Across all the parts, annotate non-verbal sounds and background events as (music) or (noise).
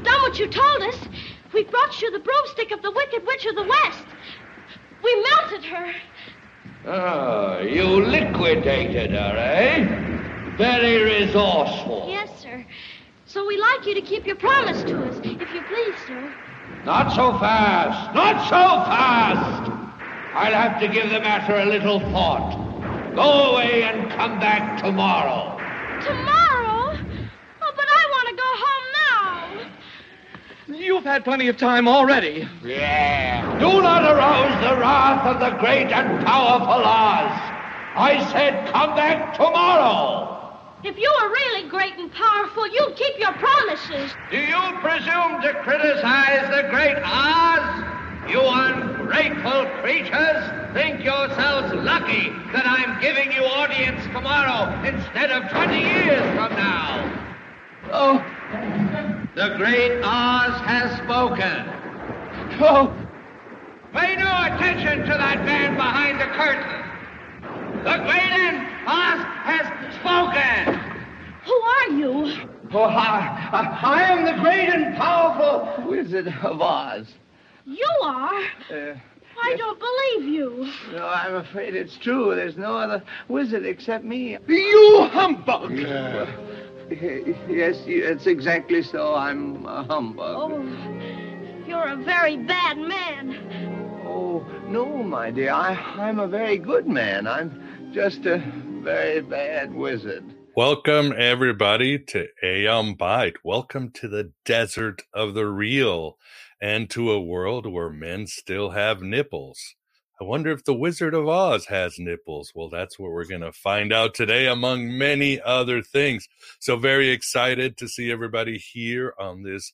we've done what you told us. We brought you the broomstick of the Wicked Witch of the West. We melted her. Oh, you liquidated her, eh? Very resourceful. Yes, sir. So we'd like you to keep your promise to us, if you please, sir. Not so fast. Not so fast. I'll have to give the matter a little thought. Go away and come back tomorrow. Tomorrow? Oh, but I want to go home now. You've had plenty of time already. Yeah. Do not arouse the wrath of the great and powerful Oz. I said come back tomorrow. If you were really great and powerful, you'd keep your promises. Do you presume to criticize the great Oz? You ungrateful creatures think yourselves lucky that I'm giving you audience tomorrow instead of 20 years from now. Oh, The great Oz has spoken. oh, Pay no attention to that man behind the curtain. The great Oz has spoken. Who are you? Oh, I, I, I am the great and powerful Wizard of Oz. You are? Uh, I don't believe you. no, I'm afraid it's true. There's no other wizard except me. you humbug! (laughs) Yes, it's exactly so. I'm a humbug. Oh, you're a very bad man. Oh, no, my dear. I, I'm a very good man. I'm just a very bad wizard. Welcome, everybody, to Aeon Byte. Welcome to the desert of the real and to a world where men still have nipples. I wonder if the Wizard of Oz has nipples. Well, that's what we're going to find out today, among many other things. So, very excited to see everybody here on this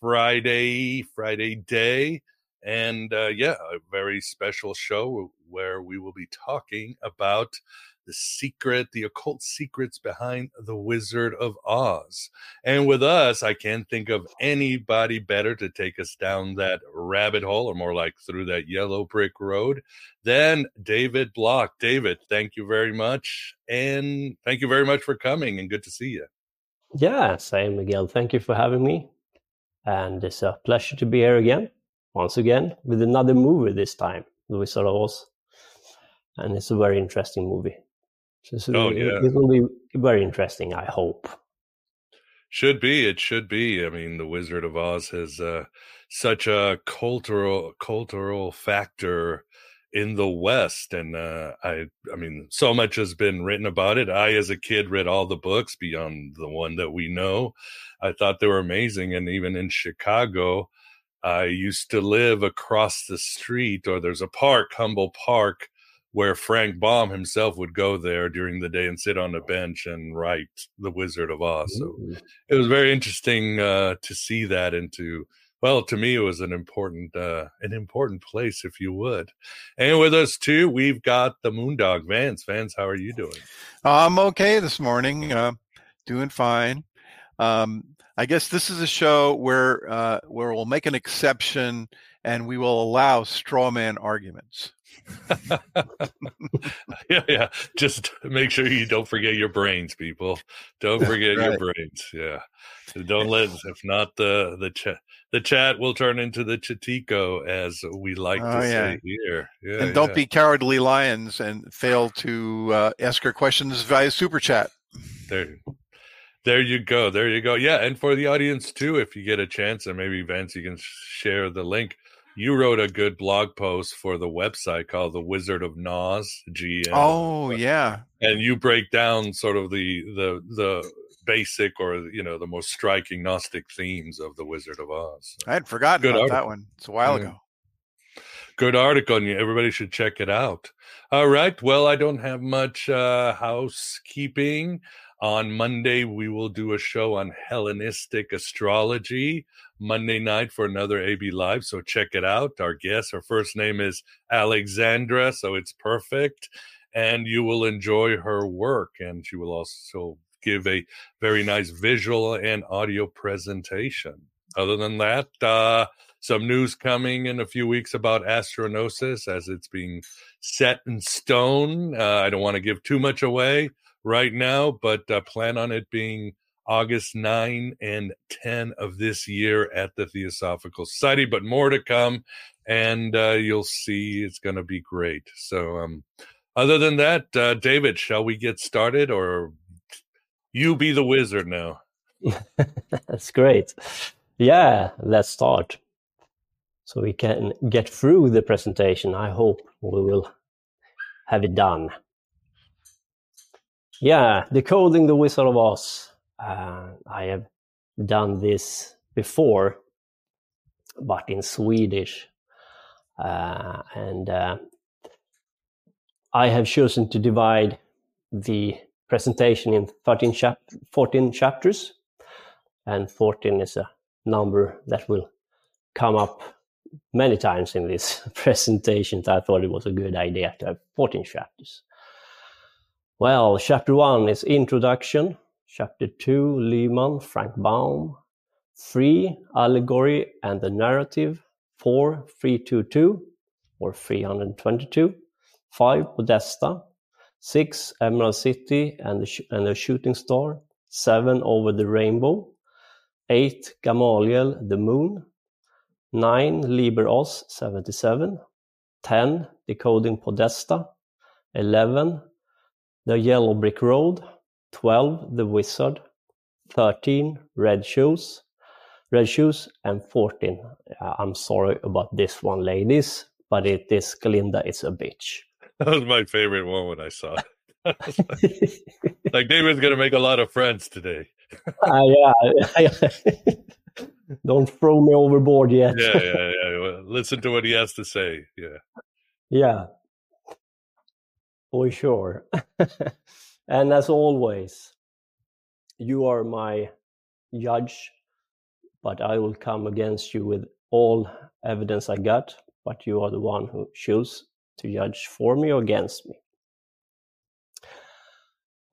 Friday, Friday day. And uh, yeah, a very special show where we will be talking about the secret, the occult secrets behind the Wizard of Oz. And with us, I can't think of anybody better to take us down that rabbit hole, or more like through that yellow brick road, than David Block. David, thank you very much. And thank you very much for coming, and good to see you. Yeah, same, Miguel. Thank you for having me. And it's a pleasure to be here again, once again, with another movie this time, The Wizard of Oz. And it's a very interesting movie. So Oh, it- yeah. It will be very interesting, I hope. Should be. It should be. I mean, the Wizard of Oz has uh, such a cultural cultural factor in the West, and uh, I, I mean, so much has been written about it. I, as a kid, read all the books beyond the one that we know. I thought they were amazing, and even in Chicago, I used to live across the street, or there's a park, Humboldt Park, where Frank Baum himself would go there during the day and sit on a bench and write The Wizard of Oz. So it was very interesting uh, to see that and to well to me it was an important uh, an important place if you would and with us too we've got the moondog vance vance how are you doing I'm okay this morning, uh, doing fine. Um, I guess this is a show where uh, where we'll make an exception and we will allow straw man arguments. (laughs) yeah yeah just make sure you don't forget your brains people don't forget your brains yeah don't (laughs) let if not the the chat the chat will turn into the chatico as we like Oh, to yeah. say here yeah and don't yeah. be cowardly lions and fail to uh, ask your questions via super chat. There, there you go. There you go. Yeah, and for the audience too, if you get a chance, and maybe Vance, you can share the link. You wrote a good blog post for the website called "The Wizard of Noz." GM. Oh yeah, and you break down sort of the the the basic or you know the most striking Gnostic themes of the Wizard of Oz. I had forgotten Good about that one. It's a while Yeah. ago. good article and everybody should check it out all right well i don't have much uh housekeeping On Monday, we will do a show on Hellenistic astrology. Monday night for another AB Live. So check it out. Our guest, her first name is Alexandra, so it's perfect. And you will enjoy her work. And she will also give a very nice visual and audio presentation. Other than that, uh, some news coming in a few weeks about Astro Gnosis as it's being set in stone. Uh, I don't want to give too much away right now, but uh, plan on it being August 9 and 10 of this year at the Theosophical Society, but more to come. And uh, you'll see it's going to be great. So, um, other than that, uh, David, shall we get started or you be the wizard now? (laughs) That's great. Yeah, let's start. So we can get through the presentation. I hope we will have it done. Yeah, decoding the Wizard of Oz. Uh, I have done this before, but in Swedish. Uh, and uh, I have chosen to divide the presentation in 13 chap- 14 chapters. And 14 is a number that will come up many times in this (laughs) presentation. I thought it was a good idea to have 14 chapters. Well, chapter one is introduction. Chapter 2, Lyman, Frank Baum. 3, Allegory and the Narrative. 4, 322 or 322. 5, Podesta. 6, Emerald City and the, and the Shooting Star. 7, Over the Rainbow. 8, Gamaliel, the Moon. 9, Liber Oz 77. 10, Decoding Podesta. 11, The Yellow Brick Road. 12 The Wizard, 13 Red Shoes, Red Shoes, and 14. Uh, I'm sorry about this one, ladies, but it is Glinda is a bitch. (laughs) That was my favorite one when I saw it. (laughs) like David's going to make a lot of friends today. uh, (laughs) yeah, don't throw me overboard yet. Yeah, yeah, yeah. Listen to what he has to say. Yeah. yeah, for sure. And as always, you are my judge, but I will come against you with all evidence I got. But you are the one who choose to judge for me or against me.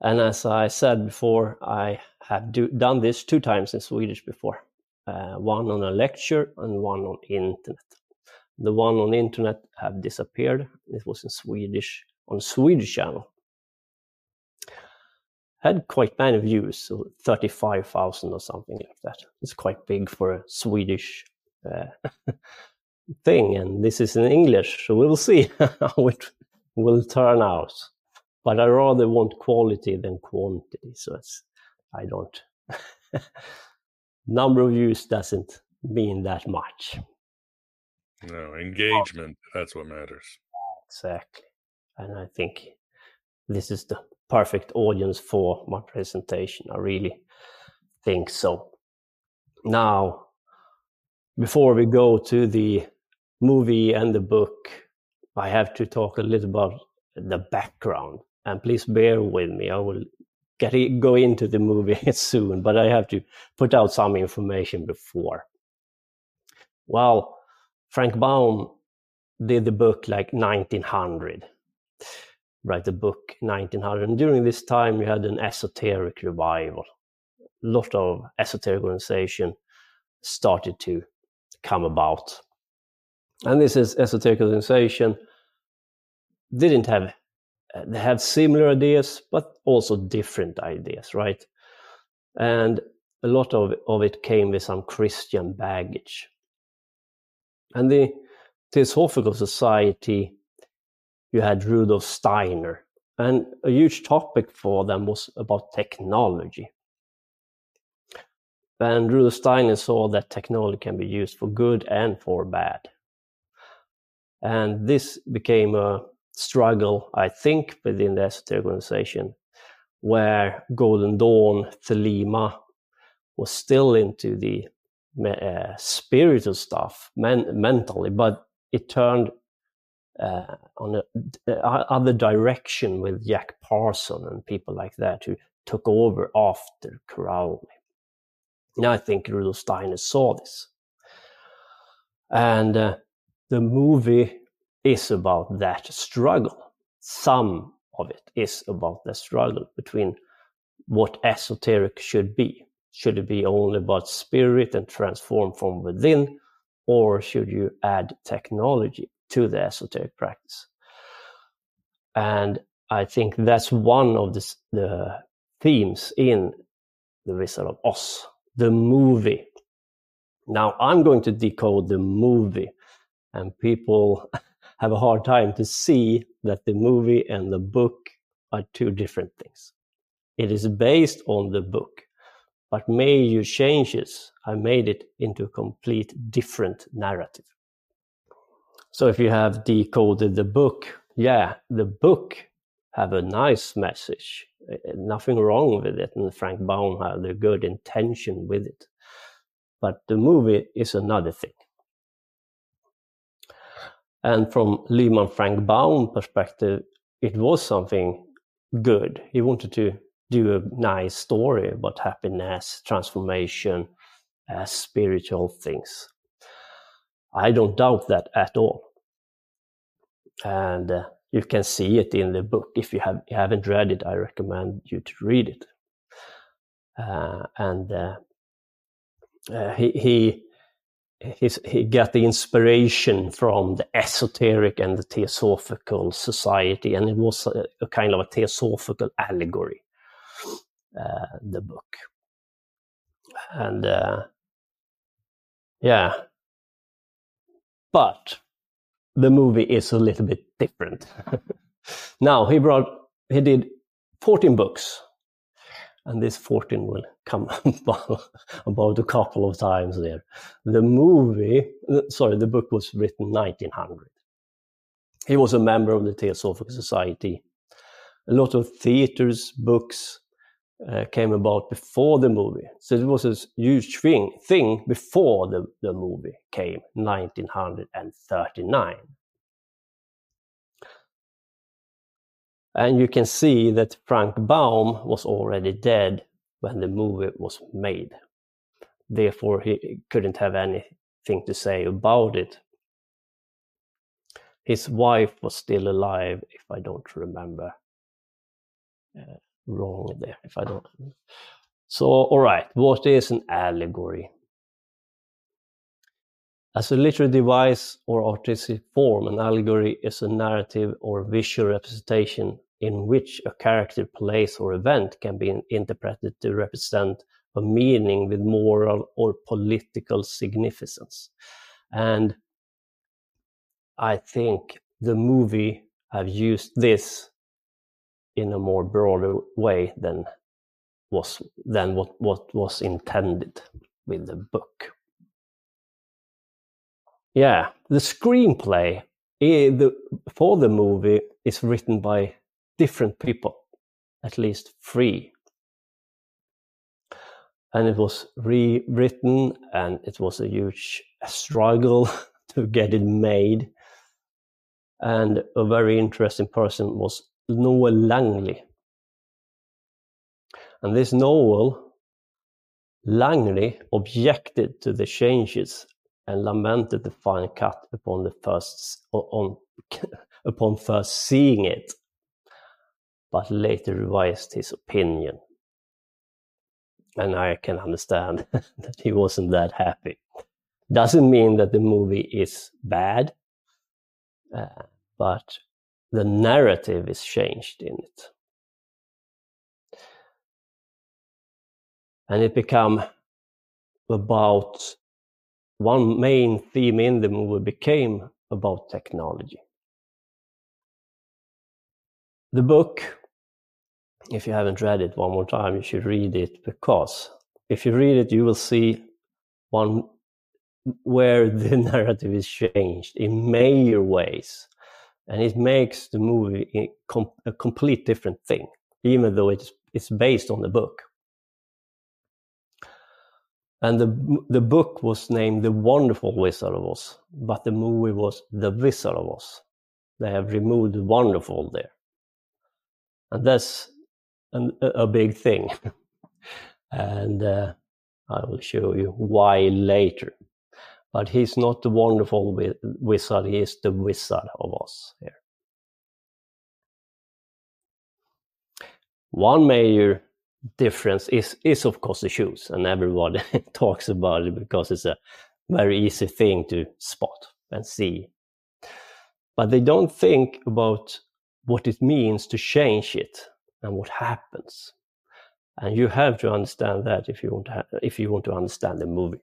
And as I said before, I have do, done this two times in Swedish before. Uh, one on a lecture and one on internet. The one on internet have disappeared. It was in Swedish on Swedish channel. Had quite many views, so 35,000 or something like that. It's quite big for a Swedish uh, (laughs) thing, and this is in English, so we'll see (laughs) how it will turn out. But I rather want quality than quantity, so it's, I don't. (laughs) Number of views doesn't mean that much. No, engagement, that's what matters. Exactly. And I think this is the perfect audience for my presentation. I really think so. Now, before we go to the movie and the book, I have to talk a little about the background. And please bear with me. I will get it, go into the movie (laughs) soon, but I have to put out some information before. Well, Frank Baum did the book like 1900 write the book 1900 and during this time you had an esoteric revival. A lot of esoteric organization started to come about. And this is esoteric organization didn't have uh, they had similar ideas but also different ideas right? And a lot of, of it came with some christian baggage. And the Theosophical Society, you had Rudolf Steiner, and a huge topic for them was about technology. And Rudolf Steiner saw that technology can be used for good and for bad. And this became a struggle, I think, within the esoteric organization, where Golden Dawn, Thelema, was still into the uh, spiritual stuff men- mentally, but it turned uh, on a, uh, other direction with Jack Parson and people like that who took over after Crowley. And I think Rudolf Steiner saw this. And uh, the movie is about that struggle. Some of it is about the struggle between what esoteric should be. Should it be only about spirit and transform from within, or should you add technology to the esoteric practice? And I think that's one of the, the themes in The Wizard of Oz, the movie. Now, I'm going to decode the movie, and people (laughs) have a hard time to see that the movie and the book are two different things. It is based on the book, but major changes have made it into a complete different narrative. So if you have decoded the book, yeah, the book have a nice message, eh, nothing wrong with it, and Frank Baum had a good intention with it. But the movie is another thing. And from Lyman Frank Baum perspective, it was something good. He wanted to do a nice story about happiness, transformation, uh, spiritual things. I don't doubt that at all. And uh, you can see it in the book. If you, have, you haven't read it, I recommend you to read it. Uh, and uh, uh, he, he His, he got the inspiration from the esoteric and the theosophical society, and it was a, a kind of a theosophical allegory uh, the book. And yeah, but the movie is a little bit different. (laughs) now he brought he did 14 books and this 14 will come (laughs) about a couple of times there. The movie, sorry, the book was written 1900. He was a member of the Theosophical Society. A lot of theaters, books, uh, came about before the movie. So it was a huge thing, thing before the, the movie came, 1939. And you can see that Frank Baum was already dead when the movie was made. Therefore, he couldn't have anything to say about it. His wife was still alive, if I don't remember. Uh, wrong there if I don't. So, all right, what is an allegory? As a literary device or artistic form, an allegory is a narrative or visual representation in which a character, place, or event can be interpreted to represent a meaning with moral or political significance. And I think the movie have used this in a more broader way than was than what, what was intended with the book. Yeah, the screenplay for the movie is written by different people, at least three. And it was rewritten, and it was a huge struggle (laughs) to get it made. And a very interesting person was Noel Langley. And this Noel Langley objected to the changes and lamented the final cut upon the first on (laughs) upon first seeing it, but later revised his opinion. And I can understand (laughs) that he wasn't that happy. Doesn't mean that the movie is bad, uh, but the narrative is changed in it. And it become about one main theme in the movie became about technology. The book, if you haven't read it one more time, you should read it because if you read it, you will see one where (laughs) the narrative is changed in major ways and it makes the movie a complete different thing, even though it's it's based on the book. And the the book was named The Wonderful Wizard of Oz, but the movie was The Wizard of Oz. They have removed the wonderful there. And that's an, a big thing. (laughs) and uh, I will show you why later. But he's not the wonderful wizard, he is the wizard of Oz here. One major difference is, is of course the shoes, and everybody (laughs) talks about it because it's a very easy thing to spot and see. But they don't think about what it means to change it and what happens. And you have to understand that if you want to ha- if you want to understand the movie.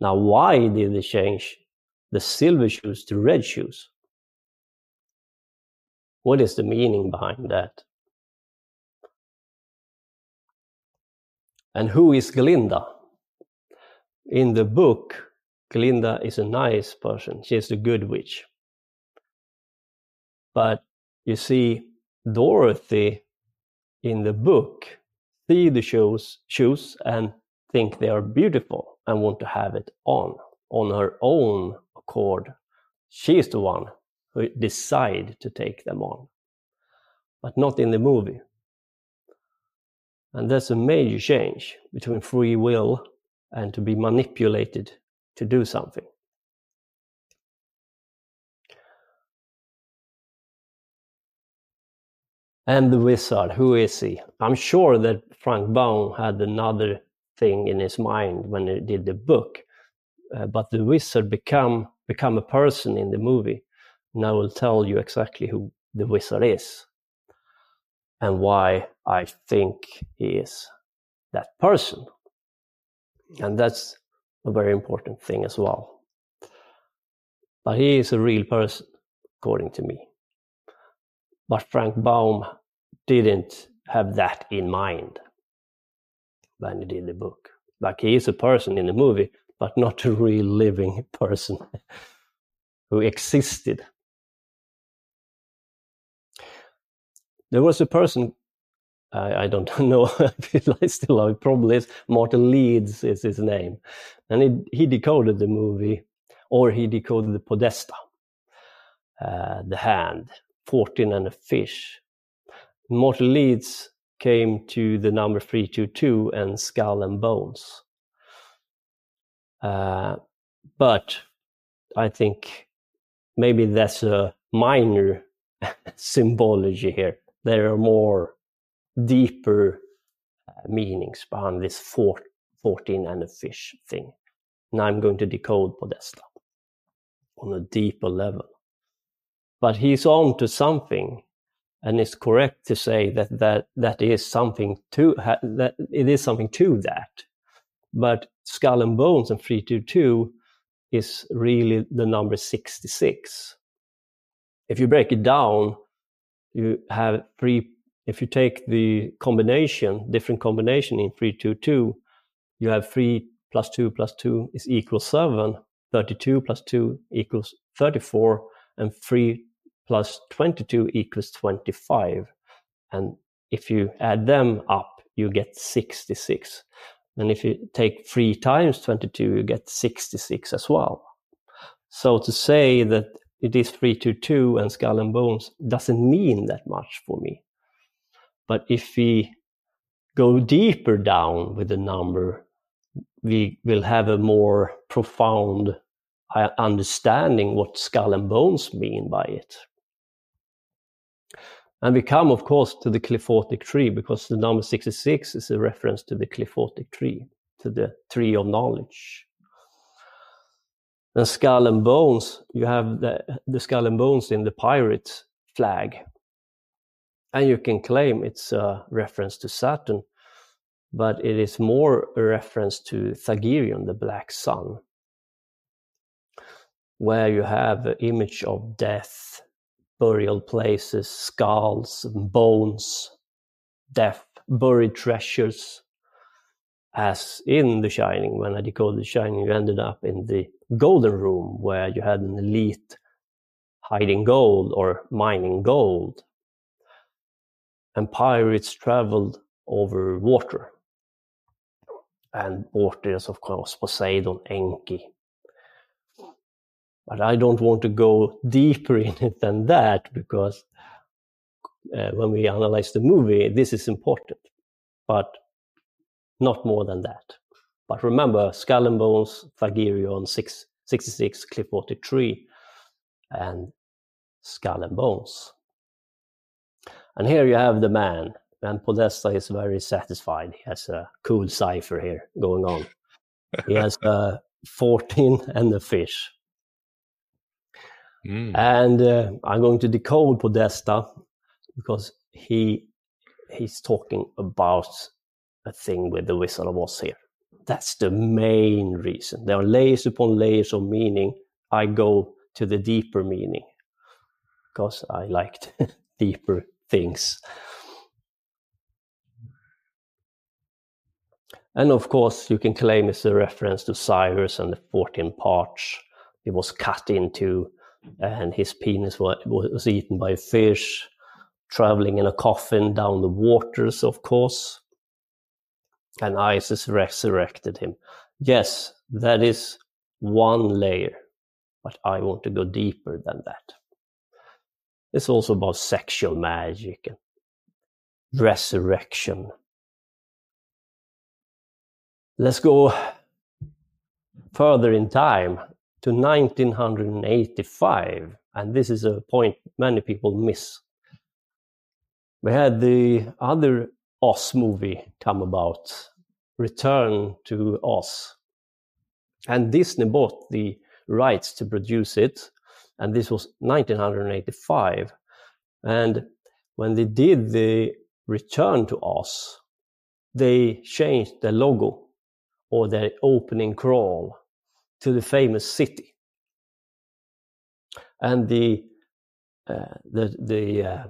Now, why did they change the silver shoes to red shoes? What is the meaning behind that? And who is Glinda? In the book, Glinda is a nice person. She is the good witch. But you see, Dorothy in the book see the shoes, shoes and think they are beautiful and want to have it on on her own accord. She is the one who decide to take them on, but not in the movie. And that's a major change between free will and to be manipulated to do something. And the wizard, who is he? I'm sure that Frank Baum had another thing in his mind when he did the book, uh, but the wizard become become a person in the movie. And I will tell you exactly who the wizard is and why I think he is that person. And that's a very important thing as well. But he is a real person, according to me. But Frank Baum didn't have that in mind he did the book. Like he is a person in the movie, but not a real living (laughs) person who existed There was a person, I, I don't (laughs) know if (laughs) I still have, probably is, Martin Leeds is his name. And he, he decoded the movie, or he decoded the Podesta, uh, the hand, 14 and a fish. Martin Leeds came to the number 322 and skull and bones. Uh, but I think maybe that's a minor (laughs) symbology here there are more deeper uh, meanings behind this four, 14 and a fish thing. Now I'm going to decode Podesta on a deeper level. But he's on to something, and it's correct to say that that, that is something to that it is something to that. But Skull and Bones and 322 is really the number 66. If you break it down, you have three if you take the combination different combination in 322 you have 3 plus 2 plus 2 is equal 7 32 plus 2 equals 34 and 3 plus 22 equals 25 and if you add them up you get 66 and if you take 3 times 22 you get 66 as well so to say that it is 322 and skull and bones doesn't mean that much for me. But if we go deeper down with the number, we will have a more profound uh, understanding what skull and bones mean by it. And we come, of course, to the qliphothic tree because the number 66 is a reference to the qliphothic tree, to the tree of knowledge. And skull and bones, you have the, the skull and bones in the pirate flag. And you can claim it's a reference to Saturn, but it is more a reference to Thagirion, the black sun, where you have an image of death, burial places, skulls, bones, death, buried treasures. As in The Shining, when I decoded The Shining, you ended up in the golden room where you had an elite hiding gold or mining gold. And pirates traveled over water. And water is, of course, Poseidon, Enki. But I don't want to go deeper (laughs) in it than that because uh, when we analyze the movie, this is important, but not more than that. But remember, Skull and Bones, Thagirion 6, 66, Cliff 43, and Skull and Bones. And here you have the man, and Podesta is very satisfied. He has a cool cipher here going on. He has a 14 and a fish. Mm. And uh, I'm going to decode Podesta because he he's talking about a thing with the Wizard of Oz here. That's the main reason. There are layers upon layers of meaning. I go to the deeper meaning because I liked (laughs) deeper things. And of course, you can claim it's a reference to Osiris and the 14 parts It was cut into, and his penis was, eaten by fish, traveling in a coffin down the waters, of course. And Isis resurrected him. Yes, that is one layer, but I want to go deeper than that. It's also about sexual magic and resurrection. Let's go further in time to 1985, and this is a point many people miss. We had the other Oz movie come about, Return to Oz. And Disney bought the rights to produce it, and this was 1985. And when they did the Return to Oz, they changed the logo or the opening crawl to the famous city. And the uh, the the uh,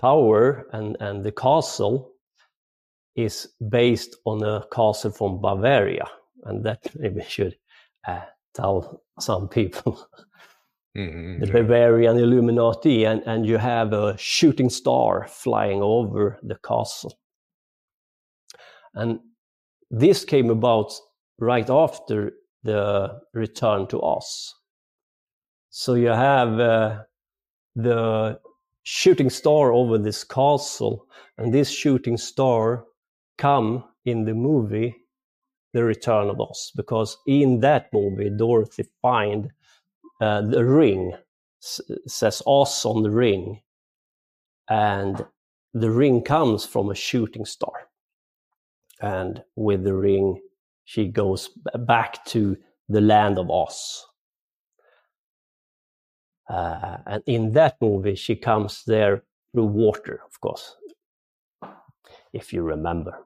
tower and, and the castle is based on a castle from Bavaria, and that (laughs) maybe should uh, tell some people. Mhm, the. Bavarian Illuminati, and, and you have a shooting star flying over the castle. And this came about right after the return to Oz. So you have uh, the shooting star over this castle, and this shooting star come in the movie The Return of Oz, because in that movie Dorothy find uh, the ring s- says Oz on the ring, and the ring comes from a shooting star, and with the ring she goes back to the land of Oz. Uh, and in that movie, she comes there through water, of course, if you remember.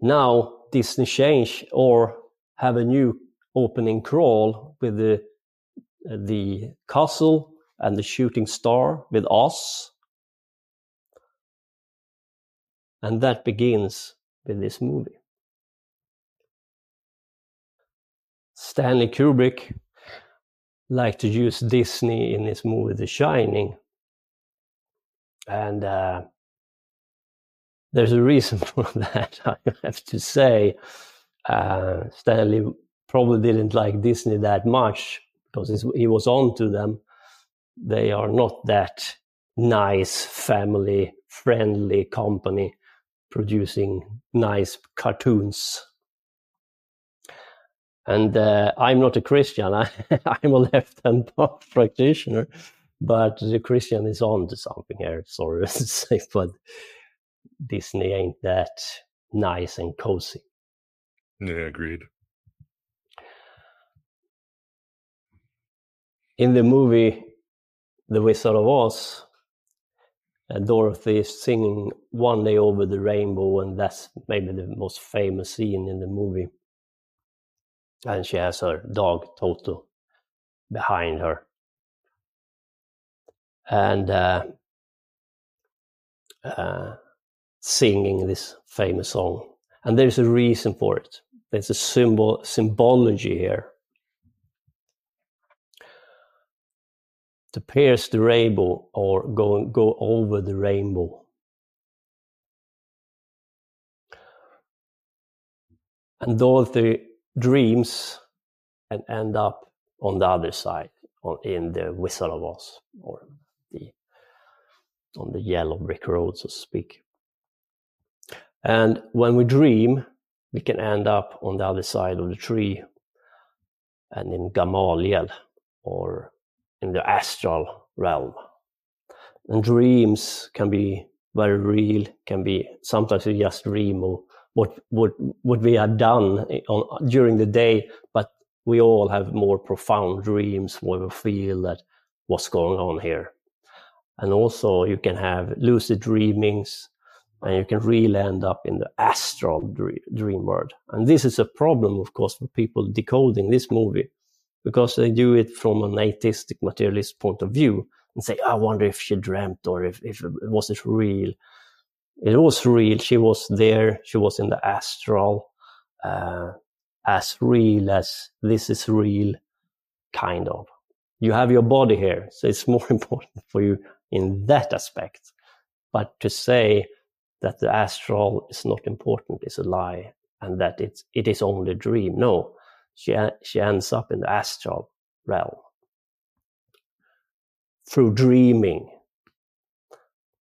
Now, Disney change or have a new opening crawl with the the castle and the shooting star with Oz. And that begins with this movie. Stanley Kubrick liked to use Disney in his movie The Shining. And uh, there's a reason (laughs) for that, (laughs) I have to say. Uh, Stanley probably didn't like Disney that much because he was on to them. They are not that nice, family friendly company producing nice cartoons. And uh, I'm not a Christian. (laughs) I, I'm a left-hand (laughs) practitioner, but the Christian is on to something here. (laughs) Sorry to say, but Disney ain't that nice and cozy. Yeah, agreed. in the movie The Wizard of Oz, uh, Dorothy is singing One Day Over the Rainbow, and that's maybe the most famous scene in the movie. And she has her dog Toto behind her. And uh, uh, singing this famous song. And there's a reason for it. There's a symbol symbology here. to pierce the rainbow or go go over the rainbow. And Dorothy dreams and end up on the other side, on, in the Wizard of Oz, or the on the yellow brick road, so to speak. And when we dream, we can end up on the other side of the tree and in Gamaliel or in the astral realm. And dreams can be very real, can be sometimes we just dream of what what what we have done on, during the day, but we all have more profound dreams where we feel that what's going on here. And also you can have lucid dreamings and you can really end up in the astral dream world. And this is a problem, of course, for people decoding this movie because they do it from an atheistic materialist point of view and say, I wonder if she dreamt or if, if it was it real. It was real. She was there. She was in the astral, uh, as real as this is real, kind of. You have your body here, so it's more (laughs) important for you in that aspect. But to say that the astral is not important is a lie and that it's, it is only a dream. No, she, she ends up in the astral realm through dreaming.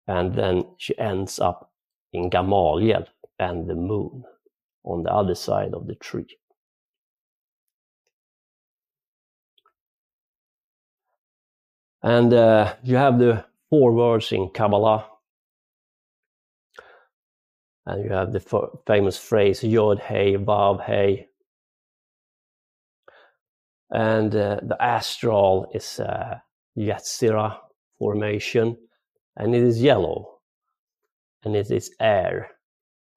And then she ends up in Gamaliel and the moon on the other side of the tree. And uh, you have the four words in Kabbalah and you have the f- famous phrase Yod Hey Vav Hey. And uh, the astral is uh, Yetzirah formation, and it is yellow, and it is air,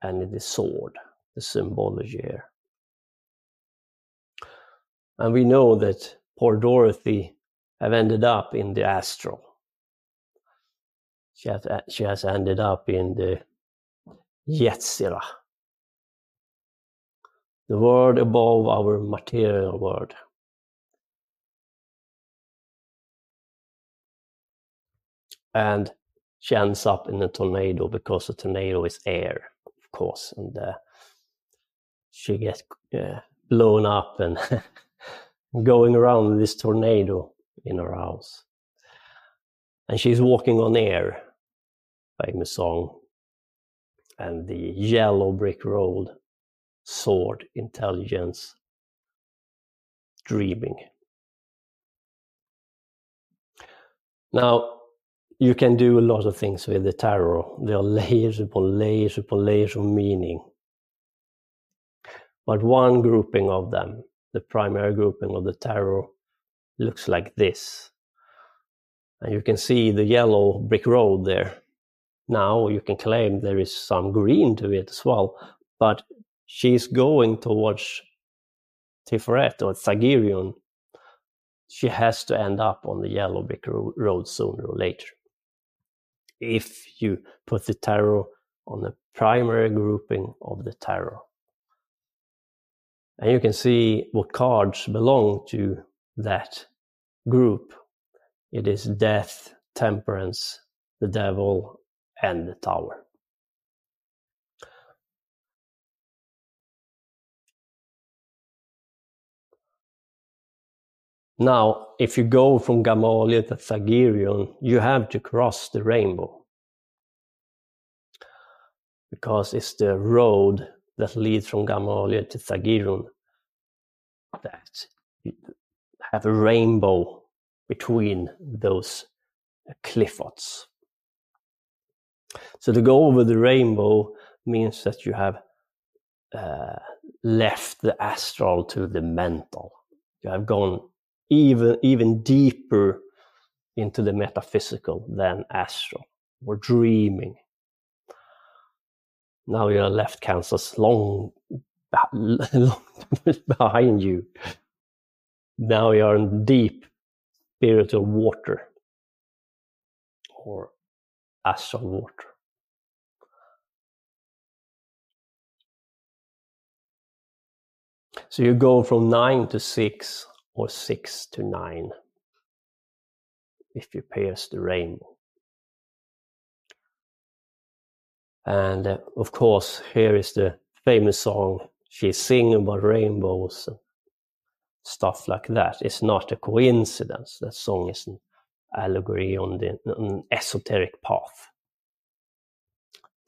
and it is sword, the symbology here. And we know that poor Dorothy have ended up in the astral. She has, uh, she has ended up in the Yetzirah, the world above our material world. And she ends up in a tornado because a tornado is air, of course, and uh, she gets uh, blown up and (laughs) going around this tornado in her house. And she's walking on air, famous song and the yellow brick road, sword, intelligence, dreaming. Now, you can do a lot of things with the tarot. There are layers upon layers upon layers of meaning. But one grouping of them, the primary grouping of the tarot, looks like this. And you can see the yellow brick road there now you can claim there is some green to it as well, but she's going towards Tiferet or Thagirion. She has to end up on the yellow brick road sooner or later. If you put the tarot on the primary grouping of the tarot. And you can see what cards belong to that group. It is death, temperance, the devil, and the tower. Now, if you go from Gamaliel to Thagirion, you have to cross the rainbow. Because it's the road that leads from Gamaliel to Thagirion that have a rainbow between those cliffords. So to go over the rainbow means that you have uh, left the astral to the mental. You have gone even even deeper into the metaphysical than astral or dreaming. Now you are left Kansas long, long (laughs) behind you. Now you are in deep spiritual water or astral water. So you go from nine to six or six to nine if you pierce the rainbow. And uh, of course, here is the famous song, She's singing about rainbows and stuff like that. It's not a coincidence. That song is an allegory on the on esoteric path,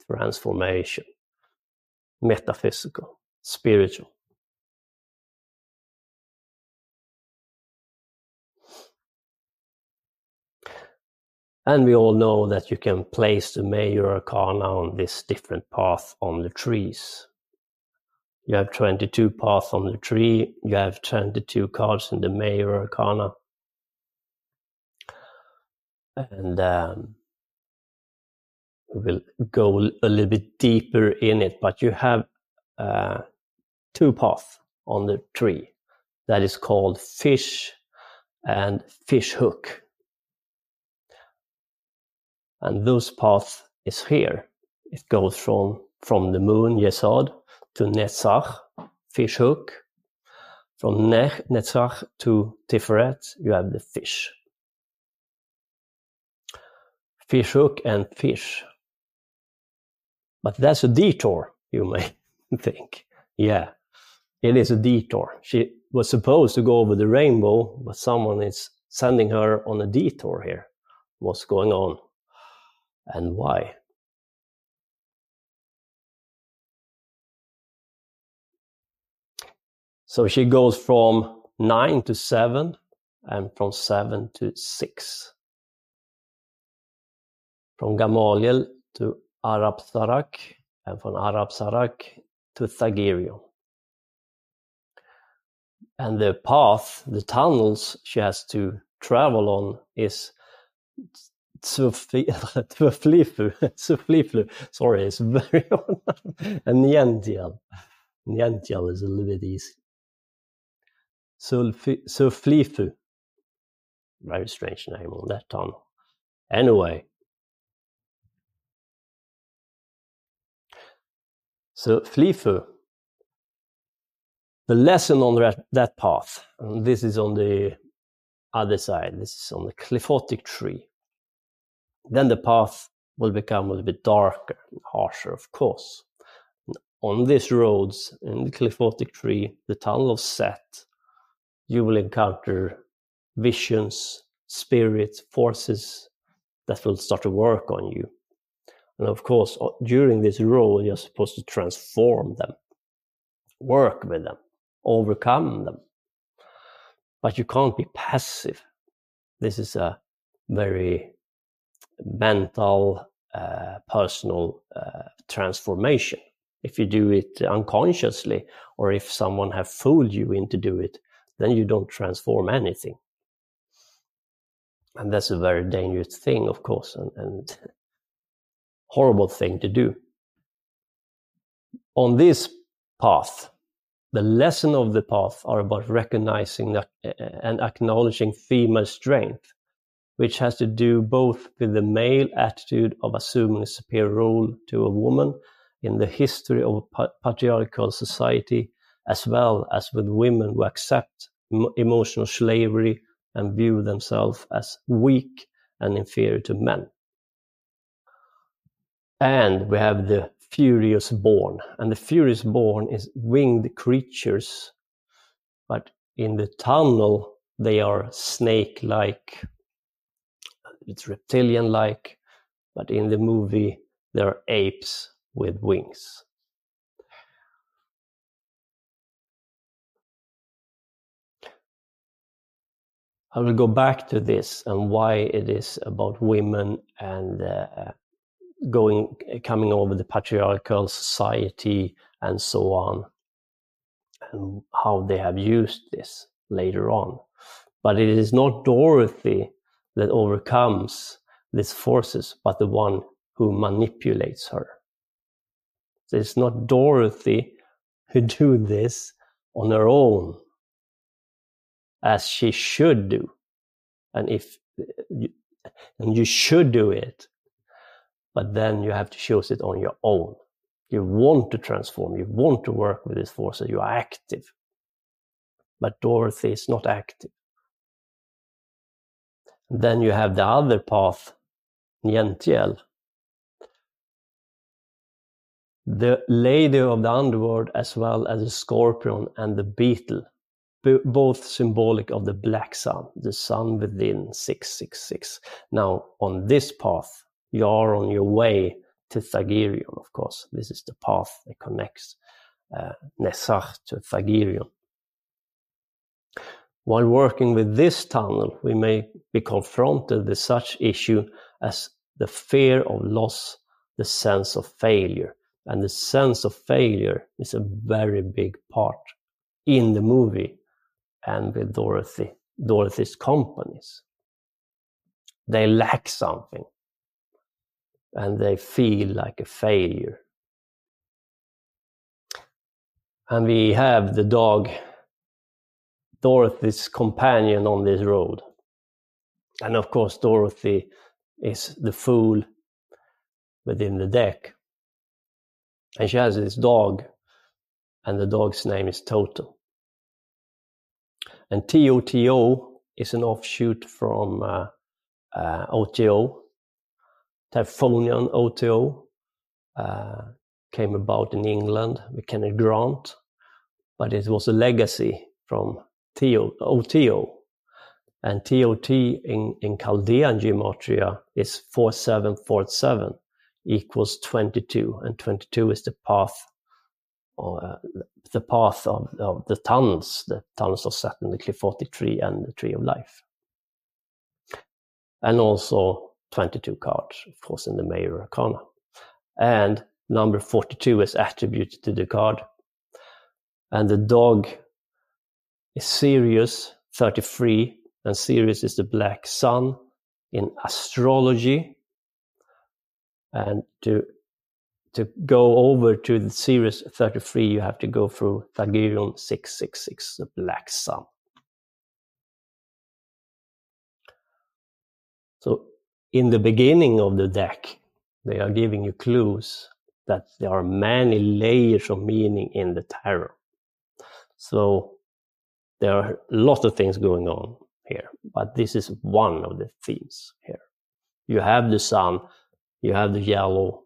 transformation, metaphysical, spiritual. And we all know that you can place the major arcana on this different path on the trees. You have 22 paths on the tree, you have 22 cards in the major arcana. And um, we'll go a little bit deeper in it, but you have uh, two paths on the tree that is called fish and fish hook and those path is here. It goes from from the moon Yesod to Netzach, fish hook. From Nech, Netzach to Tiferet, you have the fish. Fish hook and fish. But that's a detour, you may (laughs) think. Yeah, it is a detour. She was supposed to go over the rainbow, but someone is sending her on a detour here. What's going on? And why. So she goes from 9 to 7 and from 7 to 6. From Gamaliel to A'arab Zaraq and from A'arab Zaraq to Thagirion. And the path, the tunnels she has to travel on is Tzuflifu, (laughs) (laughs) Tzuflifu, sorry, it's very (laughs) hard. and Niantiel. Niantiel is a little bit easy. Suflifu. Very strange name on that tunnel. Anyway. So Flifu, the lesson on that, that path, and this is on the other side, this is on the qliphothic tree then the path will become a little bit darker and harsher, of course. On these roads, in the qliphothic tree, the tunnel of Set, you will encounter visions, spirits, forces that will start to work on you. And of course, during this role, you're supposed to transform them, work with them, overcome them. But you can't be passive. This is a very mental, uh, personal uh, transformation. If you do it unconsciously, or if someone have fooled you into do it, then you don't transform anything. And that's a very dangerous thing, of course, and, and (laughs) horrible thing to do. On this path, the lesson of the path are about recognizing and acknowledging female strength which has to do both with the male attitude of assuming a superior role to a woman in the history of patriarchal society, as well as with women who accept emotional slavery and view themselves as weak and inferior to men. And we have the furious born, and the furious born is winged creatures, but in the tunnel they are snake-like it's reptilian like, but in the movie, there are apes with wings. I will go back to this and why it is about women and uh, going, coming over the patriarchal society and so on, and how they have used this later on. But it is not Dorothy that overcomes these forces, but the one who manipulates her. So it's not Dorothy who (laughs) do this on her own, as she should do, and if and you should do it, but then you have to choose it on your own. You want to transform, you want to work with these forces, you are active. But Dorothy is not active. Then you have the other path, Niantiel. The lady of the underworld as well as the scorpion and the beetle both symbolic of the black sun, the sun within 666. Now, on this path, you are on your way to Thagirion, of course. This is the path that connects uh, Netzach to Thagirion. While working with this tunnel, we may be confronted with such issue as the fear of loss, the sense of failure. And the sense of failure is a very big part in the movie and with Dorothy, Dorothy's companies. They lack something and they feel like a failure. And we have the dog, Dorothy's companion on this road. And of course, Dorothy is the fool within the deck. And she has this dog, and the dog's name is Toto. And TOTO is an offshoot from uh, uh, OTO. Typhonian OTO uh, came about in England with Kenneth Grant, but it was a legacy from TO, OTO. And TOT in, in Chaldean gematria is 4747 equals 22, and 22 is the path uh, the path of, of, the tunnels, the tunnels of Saturn, the Cliff 43, and the Tree of Life. And also 22 cards, of course, in the Major Arcana. And number 42 is attributed to the card. And the dog is Sirius, 33, and Sirius is the black sun in astrology. And to to go over to the Sirius 33, you have to go through Thagirion 666, the Black Sun. So in the beginning of the deck, they are giving you clues that there are many layers of meaning in the tarot. So there are a lot of things going on here, but this is one of the themes here. You have the sun, you have the yellow,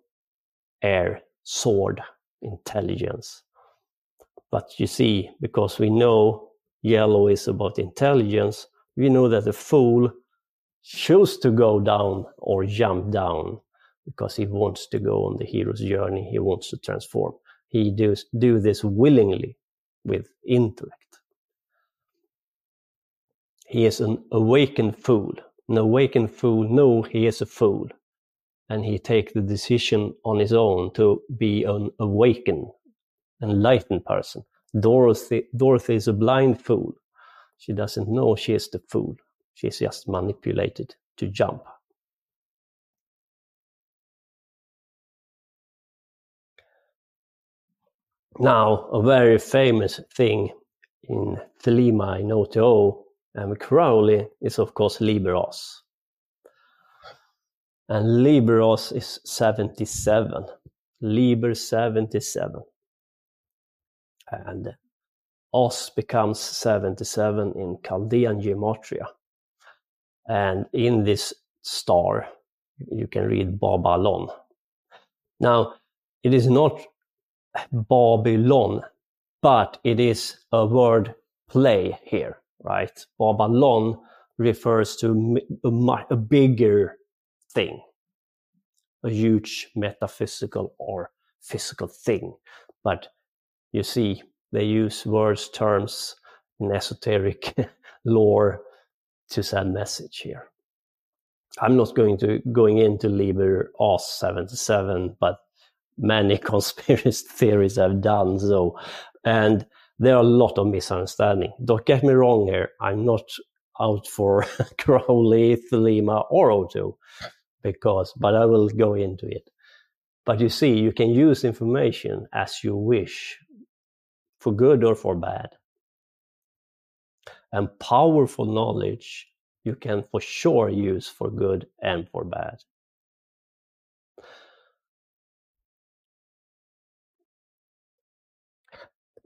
air sword intelligence. But you see, because we know yellow is about intelligence, we know that the fool chose to go down or jump down because he wants to go on the hero's journey. He wants to transform. He does do this willingly with intellect. He is an awakened fool. An awakened fool know he is a fool and he take the decision on his own to be an awakened, enlightened person. Dorothy, Dorothy is a blind fool. She doesn't know she is the fool. She's just manipulated to jump. Now, a very famous thing in Thelema in OTO and Crowley is, of course, Liber Oz and Liber Oz is 77. Liber 77. And Os becomes 77 in Chaldean gematria. And in this star, you can read Babylon. Now, it is not Babylon, but it is a word play here, right? Babylon refers to a, a bigger thing, a huge metaphysical or physical thing. But you see, they use words, terms in esoteric (laughs) lore to send message here. I'm not going to going into Liber Oz 77, but many (laughs) conspiracy theories have done so, and there are a lot of misunderstanding. Don't get me wrong here. I'm not out for (laughs) Crowley, Thelema, or OTO because, but I will go into it. But you see, you can use information as you wish, for good or for bad. And powerful knowledge you can for sure use for good and for bad.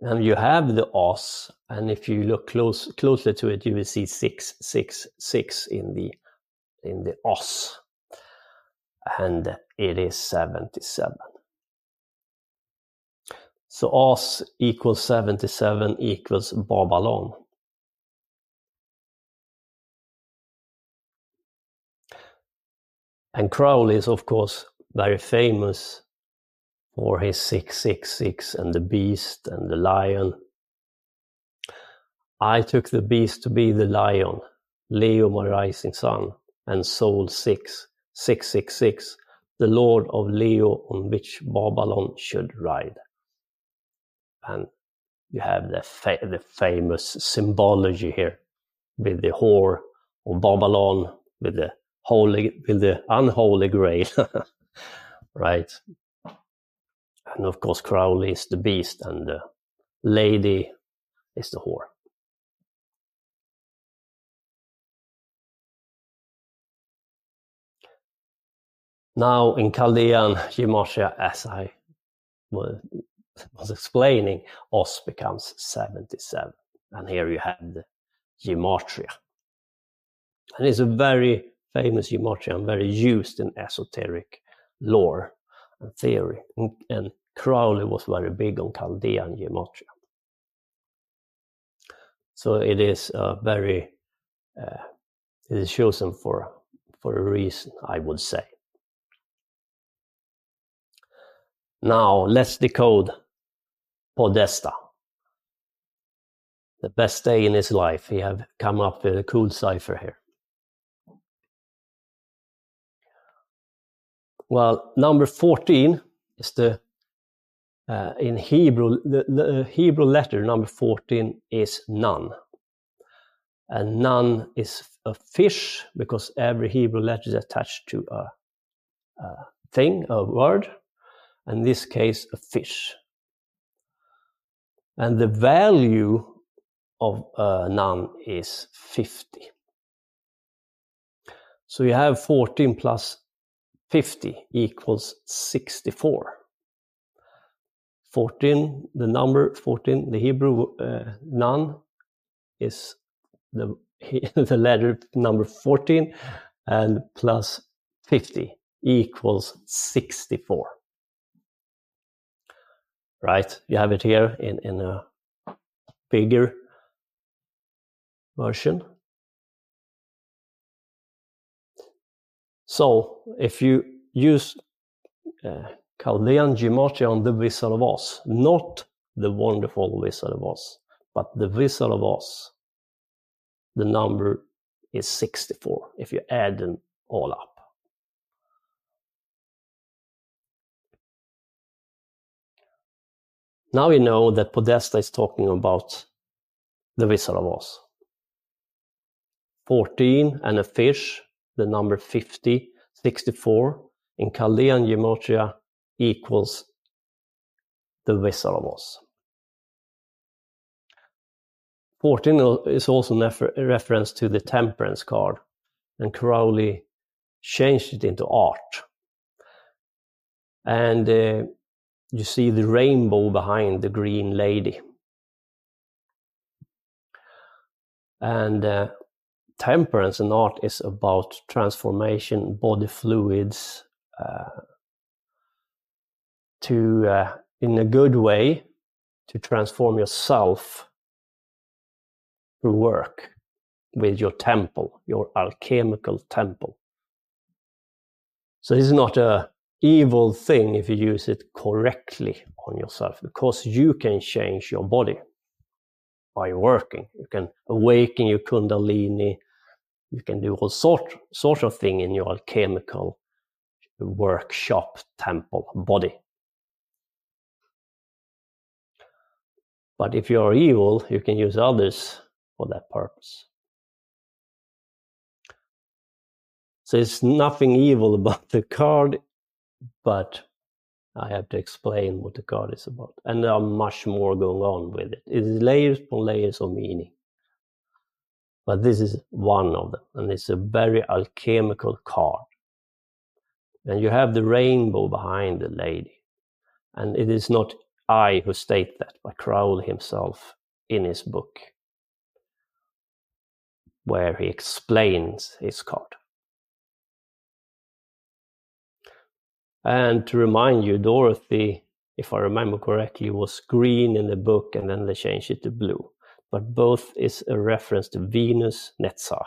and you have the os and if you look close closely to it you will see 666 in the in the os. And it is 77 so os equals 77 equals babylon. And crowley is of course very famous for his 666 and the beast and the lion. I took the beast to be the lion, Leo, my rising sun, and soul 6, 666, the lord of Leo on which Babylon should ride. And you have the, fa- the famous symbology here with the whore of Babylon, with the holy, with the unholy grail, (laughs) right? And of course, Crowley is the beast, and the lady is the whore. Now, in Chaldean gematria, as I was explaining, os becomes 77. And here you have the gematria. And it's a very famous gematria and very used in esoteric lore and theory. And, and Crowley was very big on Chaldean gematria. So it is a very, uh, it is chosen for, for a reason, I would say. Now let's decode Podesta. The best day in his life. He have come up with a cool cipher here. Well, number 14 is the uh, in Hebrew, the, the, Hebrew letter number 14 is Nun. And Nun is a fish because every Hebrew letter is attached to a, a thing, a word in this case, a fish. And the value of uh, Nun is 50. So you have 14 plus 50 equals 64. 14, the number 14, the Hebrew uh, Nun is the, (laughs) the letter number 14 and plus 50 equals 64 right? You have it here in, in a bigger version. So if you use uh, Chaldean gematria on the Wizard of Oz, not the wonderful Wizard of Oz, but the Wizard of Oz, the number is 64 if you add them all up. Now we know that Podesta is talking about the Wizard of Oz. 14 and a fish, the number 50, 64 in Chaldean gematria equals the Oz. 14 is also a reference to the temperance card, and Crowley changed it into art. And uh, you see the rainbow behind the green lady. And uh, temperance and art is about transformation, body fluids, uh, to, uh, in a good way, to transform yourself through work with your temple, your alchemical temple. So this is not a evil thing if you use it correctly on yourself because you can change your body by working. You can awaken your kundalini. You can do all sort, sort of thing in your alchemical workshop, temple, body. But if you are evil, you can use others for that purpose. So it's nothing evil (laughs) about the card but I have to explain what the card is about. And there are much more going on with it. It is layers upon layers of meaning. But this is one of them, and it's a very alchemical card. And you have the rainbow behind the lady. And it is not I who state that, by Crowley himself in his book, where he explains his card. And to remind you, Dorothy, if I remember correctly, was green in the book and then they changed it to blue. But both is a reference to Venus Netzach.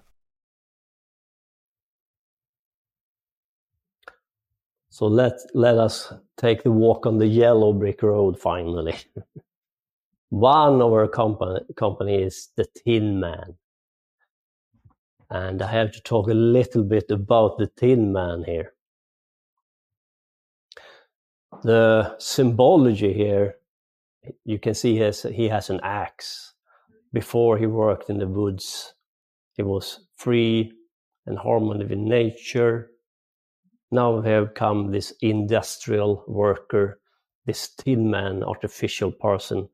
So let let us take the walk on the yellow brick road finally. (laughs) One of our company, company is the Tin Man. And I have to talk a little bit about the Tin Man here. The symbology here, you can see he has, he has an axe. Before he worked in the woods, he was free and harmony with nature now have come this industrial worker, this tin man, artificial person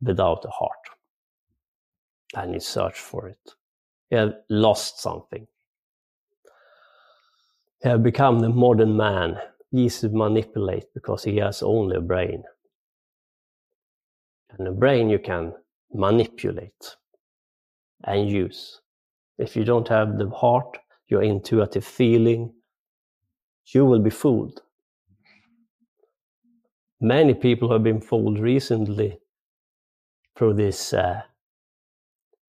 without a heart. And he searched for it. He had lost something. He had become the modern man, easy to manipulate because he has only a brain. And a brain you can manipulate and use. If you don't have the heart, your intuitive feeling, you will be fooled. Many people have been fooled recently through this uh,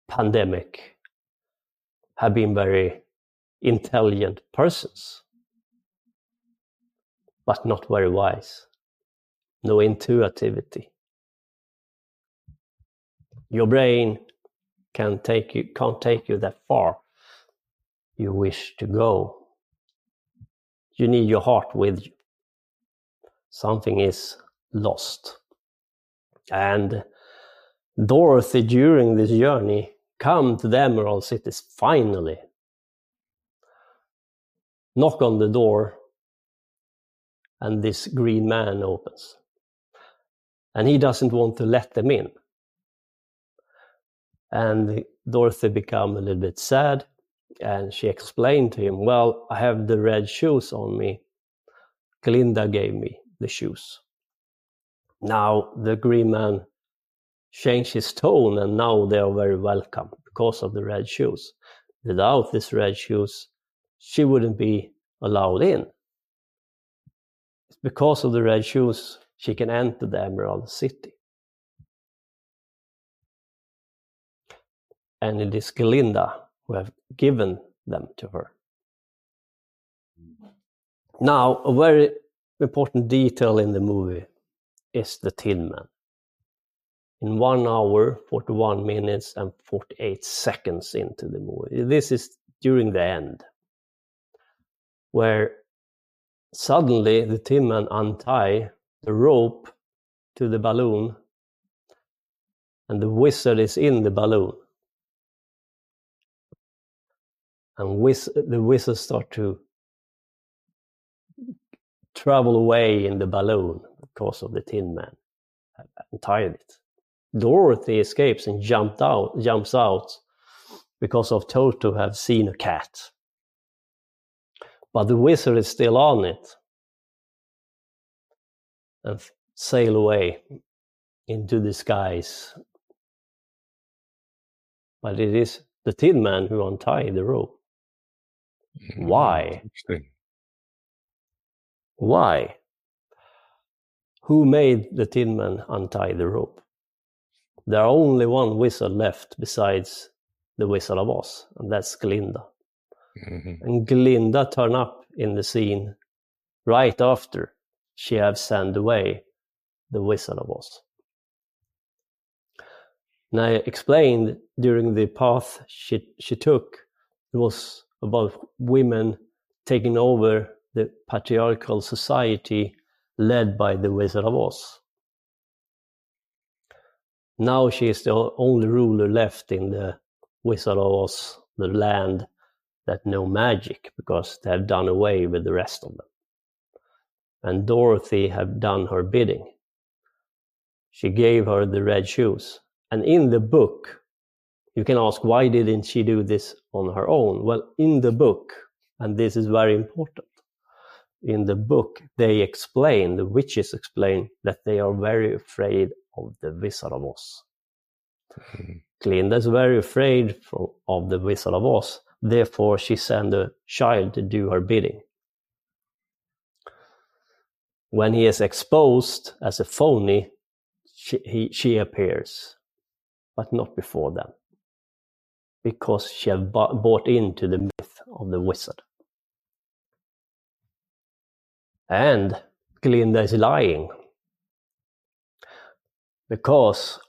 pandemic, have been very intelligent persons, but not very wise. No intuitivity. Your brain can take you, can't take you that far you wish to go you need your heart with you. Something is lost. And Dorothy, during this journey, come to the Emerald Cities finally. Knock on the door, and this green man opens. And he doesn't want to let them in. And Dorothy become a little bit sad and she explained to him, Well, I have the red shoes on me. Glinda gave me the shoes. Now the green man changed his tone, and now they are very welcome because of the red shoes. Without these red shoes, she wouldn't be allowed in. It's because of the red shoes she can enter the Emerald City. And it is Glinda who have given them to her. Mm. Now, a very important detail in the movie is the Tin Man. In one hour, 41 minutes, and 48 seconds into the movie, this is during the end, where suddenly the Tin Man untie the rope to the balloon, and the wizard is in the balloon. And whiz- the whistles start to travel away in the balloon because of the Tin Man uh, and tied it. Dorothy escapes and jumped out, jumps out because of Toto have seen a cat. But the wizard is still on it and sail away into the skies. But it is the Tin Man who untied the rope. Why? Why? Who made the Tin Man untie the rope? There are only one wizard left besides the Wizard of Oz, and that's Glinda. Mm-hmm. And Glinda turned up in the scene right after she have sent away the Wizard of Oz. And I explained during the path she, she took, it was about women taking over the patriarchal society led by the Wizard of Oz. Now she is the only ruler left in the Wizard of Oz, the land that know magic, because they have done away with the rest of them. And Dorothy have done her bidding. She gave her the red shoes. And in the book, you can ask, why didn't she do this on her own? Well, in the book, and this is very important, in the book, they explain, the witches explain, that they are very afraid of the Wizard of Oz. Mm-hmm. Glinda is very afraid from, of the Wizard of Oz. Therefore, she sent a child to do her bidding. When he is exposed as a phony, she, he, she appears, but not before then because she had bought into the myth of the wizard. And Glinda is lying because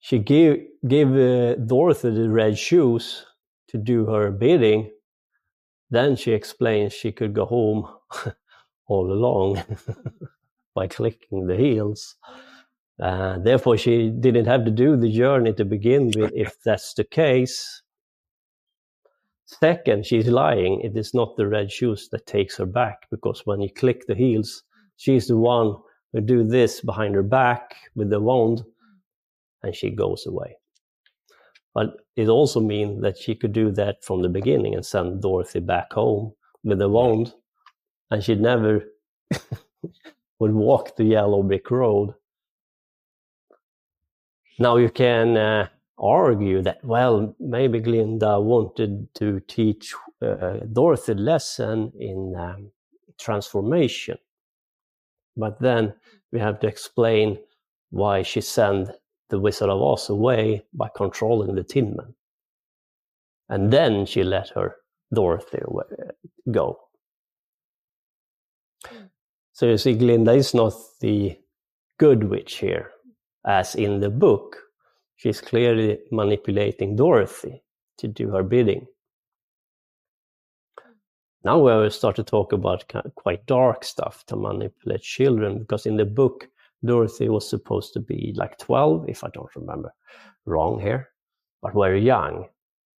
she gave, gave uh, Dorothy the red shoes to do her bidding. Then she explains she could go home (laughs) all along (laughs) by clicking the heels. Uh, therefore, she didn't have to do the journey to begin with, if (laughs) that's the case. Second, she's lying. It is not the red shoes that takes her back, because when you click the heels, she's the one who do this behind her back with the wand, and she goes away. But it also means that she could do that from the beginning and send Dorothy back home with the wand, and she never (laughs) would walk the yellow brick road now you can uh, argue that, well, maybe Glinda wanted to teach uh, Dorothy lesson in um, transformation. But then we have to explain why she sent the Wizard of Oz away by controlling the Tin Man. And then she let her Dorothy away, go. So you see, Glinda is not the good witch here as in the book, she's clearly manipulating Dorothy to do her bidding. Now we will start to talk about quite dark stuff to manipulate children, because in the book, Dorothy was supposed to be like 12, if I don't remember wrong here, but very young.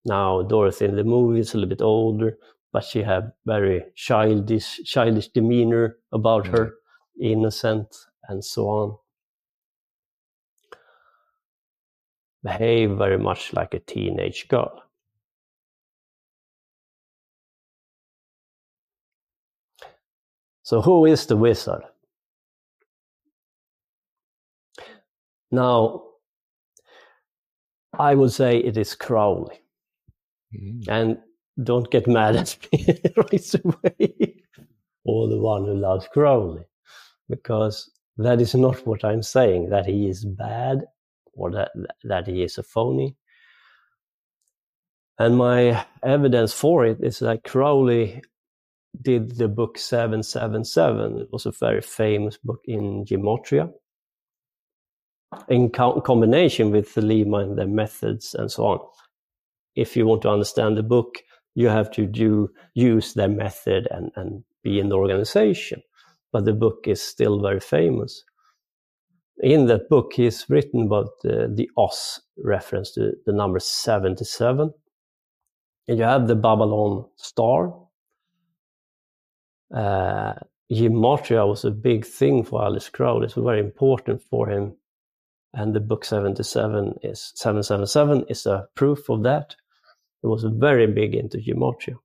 Now Dorothy in the movie is a little bit older, but she had very childish, childish demeanor about mm. her, innocent, and so on. Behave very much like a teenage girl. So, who is the wizard? Now, I would say it is Crowley. Mm. And don't get mad at me (laughs) right away, or the one who loves Crowley, because that is not what I'm saying, that he is bad or that that he is a phony. And my evidence for it is that Crowley did the book 777. It was a very famous book in gematria. In co- combination with Thelema and their methods and so on. If you want to understand the book, you have to do use their method and, and be in the organization. But the book is still very famous in that book, he's written about uh, the Oz reference to the number 77. And you have the Babylon star. Uh, Gematria was a big thing for Aleister Crowley. It's very important for him. And the book 77 is 777 is a proof of that. It was very big into Gematria.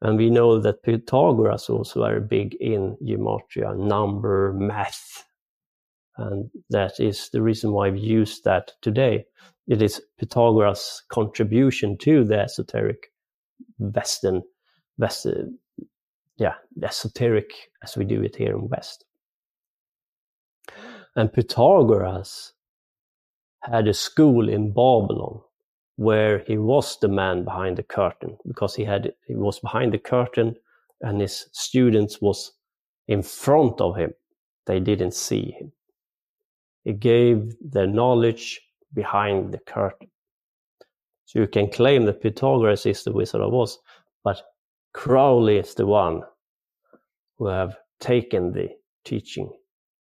And we know that Pythagoras was very big in Gematria, number, math, and that is the reason why we use that today. It is Pythagoras' contribution to the esoteric Western, West, uh, yeah, esoteric as we do it here in West. And Pythagoras had a school in Babylon where he was the man behind the curtain because he had he was behind the curtain and his students was in front of him. They didn't see him. He gave the knowledge behind the curtain. So you can claim that Pythagoras is the Wizard of Oz, but Crowley is the one who have taken the teaching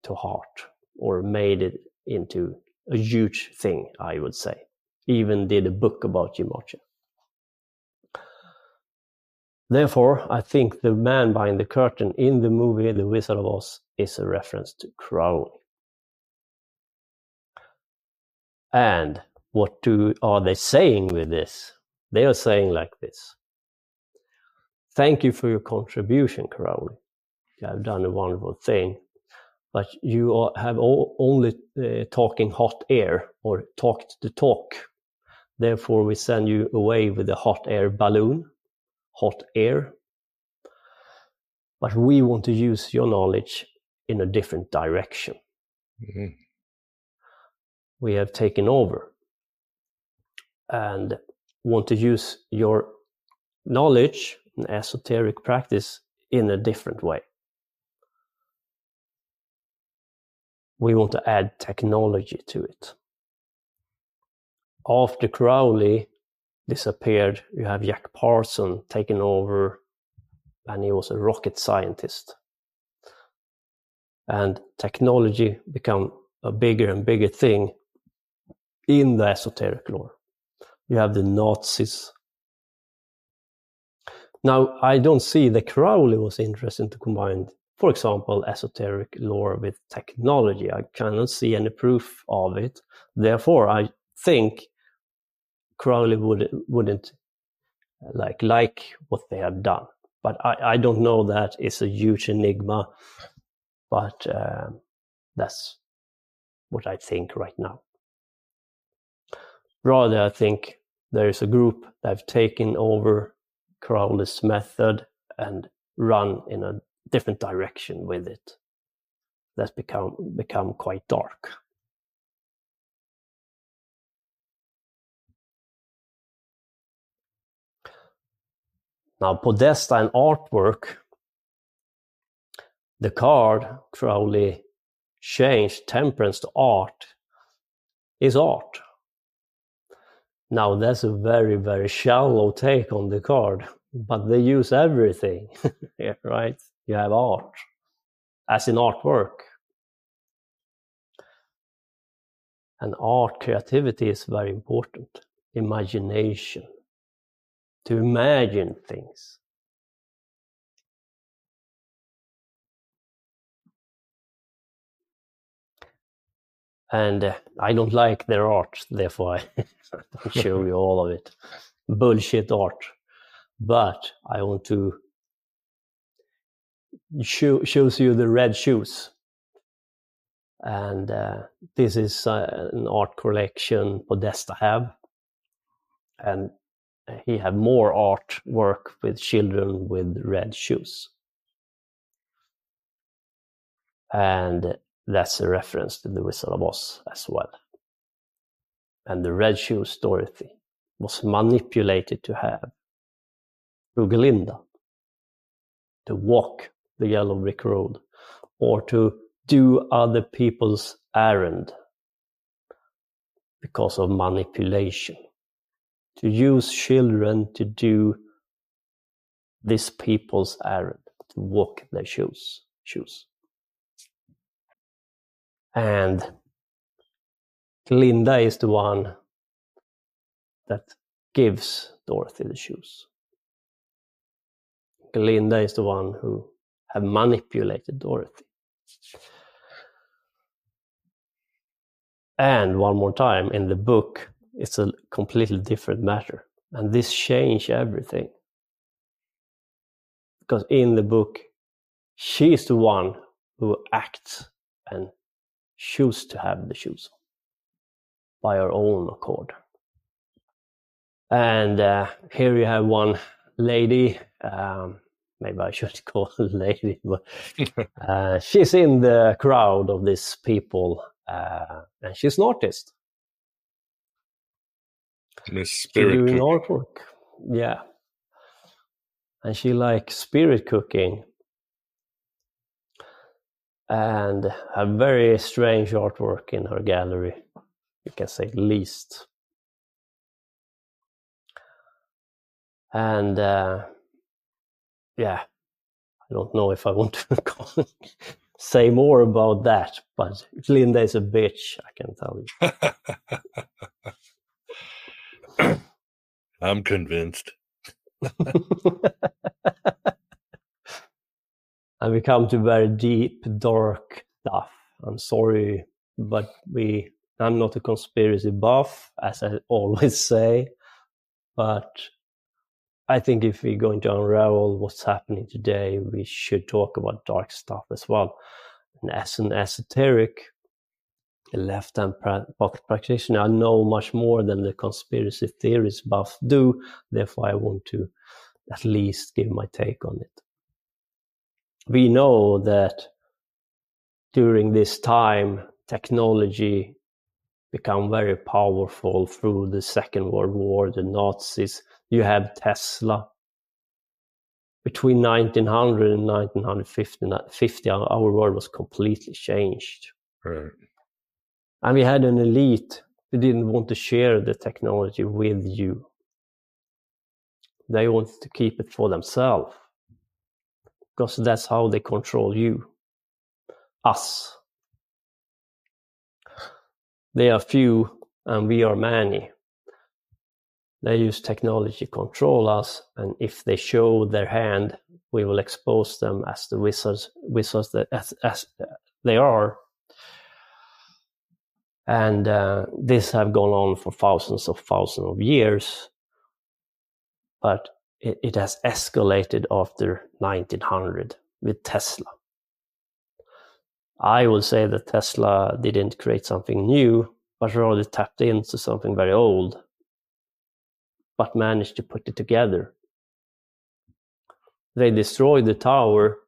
to heart or made it into a huge thing, I would say. Even did a book about Jim. Therefore, I think the man behind the curtain in the movie The Wizard of Oz is a reference to Crowley. And what do are they saying with this? They are saying like this. Thank you for your contribution, Crowley. You have done a wonderful thing, but you are, have all, only uh, talking hot air or talked the talk. Therefore, we send you away with a hot air balloon hot air. But we want to use your knowledge in a different direction. Mm-hmm. We have taken over and want to use your knowledge and esoteric practice in a different way. We want to add technology to it. After Crowley, disappeared. You have Jack Parson taking over, and he was a rocket scientist. And technology become a bigger and bigger thing in the esoteric lore. You have the Nazis. Now, I don't see that Crowley was interested to combine, for example, esoteric lore with technology. I cannot see any proof of it. Therefore, I think Crowley would wouldn't like like what they have done. But I, I don't know that it's a huge enigma, but uh, that's what I think right now. Rather, I think there is a group that have taken over Crowley's method and run in a different direction with it. That's become become quite dark. Now, Podesta and artwork, the card Crowley changed temperance to art is art. Now, that's a very, very shallow take on the card, but they use everything, (laughs) right? You have art, as in artwork. And art creativity is very important. Imagination to imagine things. And uh, I don't like their art, therefore I (laughs) don't show you all of it. Bullshit art. But I want to show shows you the red shoes. And uh, this is uh, an art collection Podesta have. And he had more art work with children with red shoes. And that's a reference to the Wizard of Oz as well. And the red shoes Dorothy was manipulated to have through Glinda to walk the yellow brick road or to do other people's errand because of manipulation to use children to do this people's errand, to walk their shoes. shoes. And Glinda is the one that gives Dorothy the shoes. Glinda is the one who have manipulated Dorothy. And one more time in the book, it's a completely different matter. And this changed everything. Because in the book, she is the one who acts and chooses to have the shoes by our own accord. And uh, here you have one lady, um, maybe I should (laughs) call her lady, but (laughs) uh, she's in the crowd of these people, uh, and she's an artist. Miss Spirit doing Cook. artwork. Yeah. And she likes spirit cooking. And a very strange artwork in her gallery, you can say least. and uh, yeah, I don't know if I want to (laughs) say more about that, but Glinda is a bitch, I can tell you. (laughs) I'm convinced. (laughs) and we come to very deep, dark stuff. I'm sorry, but we I'm not a conspiracy buff, as I (laughs) always say, but I think if we're going to unravel what's happening today, we should talk about dark stuff as well. And as an esoteric left-hand pocket practitioner, I know much more than the conspiracy theorists buff do. Therefore, I want to at least give my take on it. We know that during this time, technology become very powerful through the Second World War, the Nazis. You have Tesla. Between 1900 and 1950, our world was completely changed. Right. And we had an elite who didn't want to share the technology with you. They wanted to keep it for themselves because that's how they control you, us. They are few and we are many. They use technology to control us, and if they show their hand, we will expose them as the wizards, wizards that, as, as they are. And uh, this have gone on for thousands of thousands of years, but it, it has escalated after 1900 with Tesla. I would say that Tesla didn't create something new, but rather tapped into something very old, but managed to put it together. They destroyed the tower,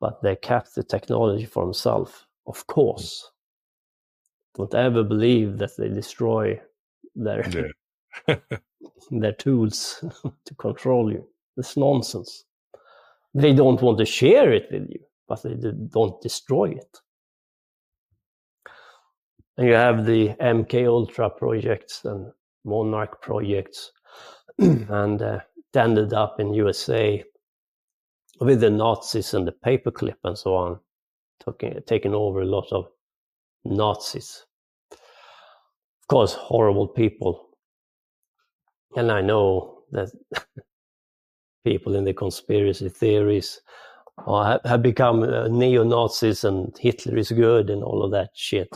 but they kept the technology for themselves, of course. Don't ever believe that they destroy their yeah. (laughs) their tools (laughs) to control you. It's nonsense. They don't want to share it with you but they don't destroy it. And you have the MK Ultra projects and Monarch projects, (clears throat) and uh, it ended up in USA with the Nazis and the paperclip and so on, taking, taking over a lot of Nazis. Of course, horrible people. And I know that (laughs) people in the conspiracy theories or have become uh, neo Nazis and Hitler is good and all of that shit.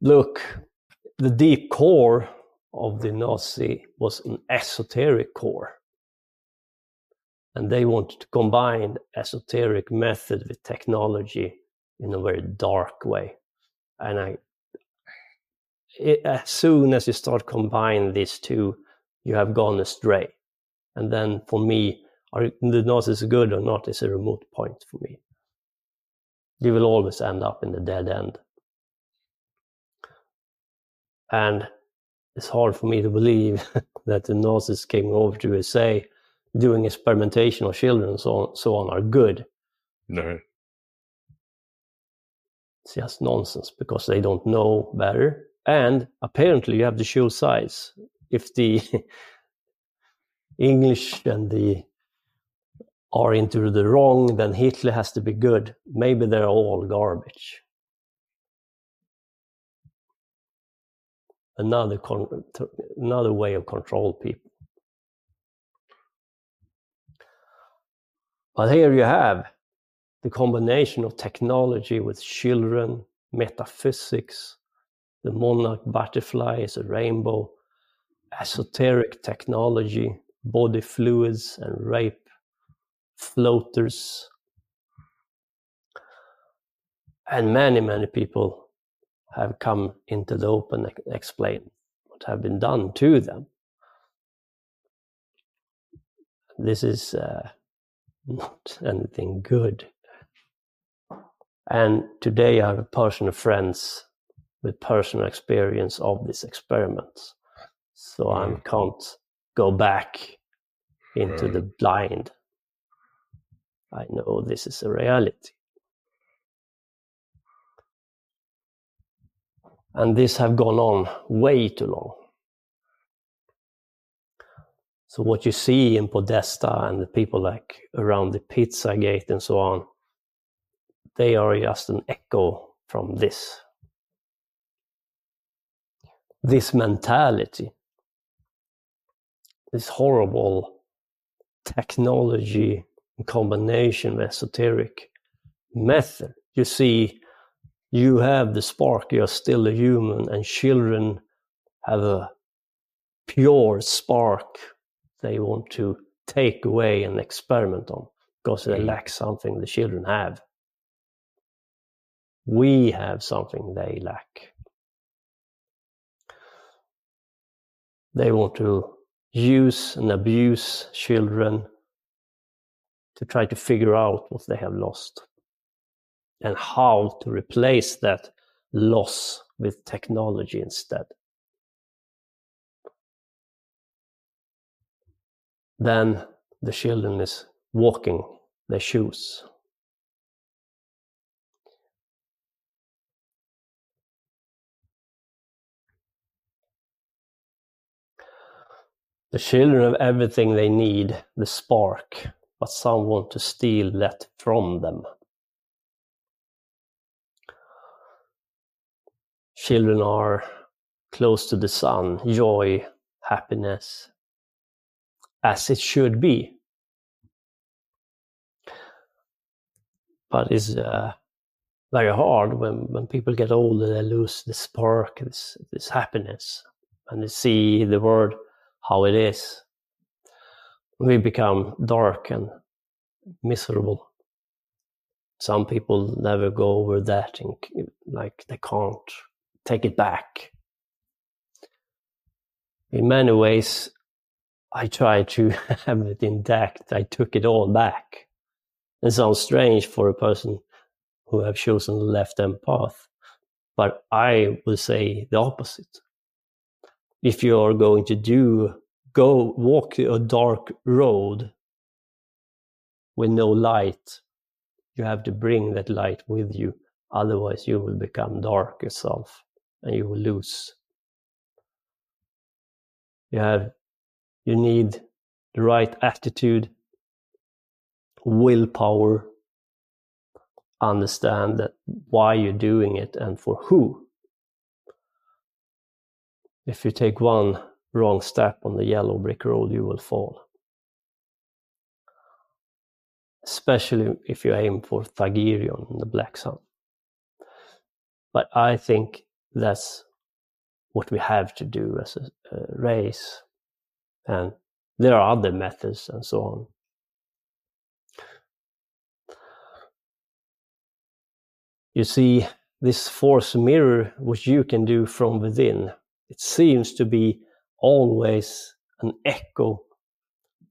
Look, the deep core of the Nazi was an esoteric core. And they wanted to combine esoteric method with technology in a very dark way. And I, it, as soon as you start combining these two, you have gone astray. And then for me, are the Nazis good or not is a remote point for me. You will always end up in the dead end. And it's hard for me to believe (laughs) that the Nazis came over to USA doing experimentation on children and so on, so on are good. No. It's just nonsense because they don't know better. And apparently you have to show size. If the (laughs) English and the are into the wrong, then Hitler has to be good. Maybe they're all garbage. Another con- another way of control people. But here you have the combination of technology with children, metaphysics, the monarch butterfly is a rainbow, esoteric technology, body fluids, and rape floaters. And many, many people have come into the open and explain what have been done to them. This is uh, not anything good. And today I have a personal friends with personal experience of these experiments. So I mm. can't go back into the blind I know this is a reality. And this have gone on way too long. So what you see in Podesta and the people like around the Pizza Gate and so on, they are just an echo from this. This mentality, this horrible technology in combination with esoteric method. You see, you have the spark, you're still a human, and children have a pure spark they want to take away and experiment on because they mm-hmm. lack something the children have. We have something they lack. They want to use and abuse children to try to figure out what they have lost and how to replace that loss with technology instead. Then the children is walking their shoes. The children have everything they need, the spark, but some want to steal that from them. Children are close to the sun, joy, happiness, as it should be. But it's uh, very hard when, when people get older, they lose the spark, this, this happiness, and they see the world how it is. We become dark and miserable. Some people never go over that and like they can't take it back. In many ways, I tried to (laughs) have it intact. I took it all back. It sounds strange for a person who have chosen the left hand path, but I would say the opposite. If you are going to do go walk a dark road with no light, you have to bring that light with you. Otherwise, you will become dark yourself and you will lose. You have you need the right attitude, willpower, understand that why you're doing it and for who. If you take one wrong step on the yellow brick road, you will fall. Especially if you aim for Thagirion, the Black Sun. But I think that's what we have to do as a, a race and there are other methods and so on. You see, this force mirror, which you can do from within, it seems to be always an echo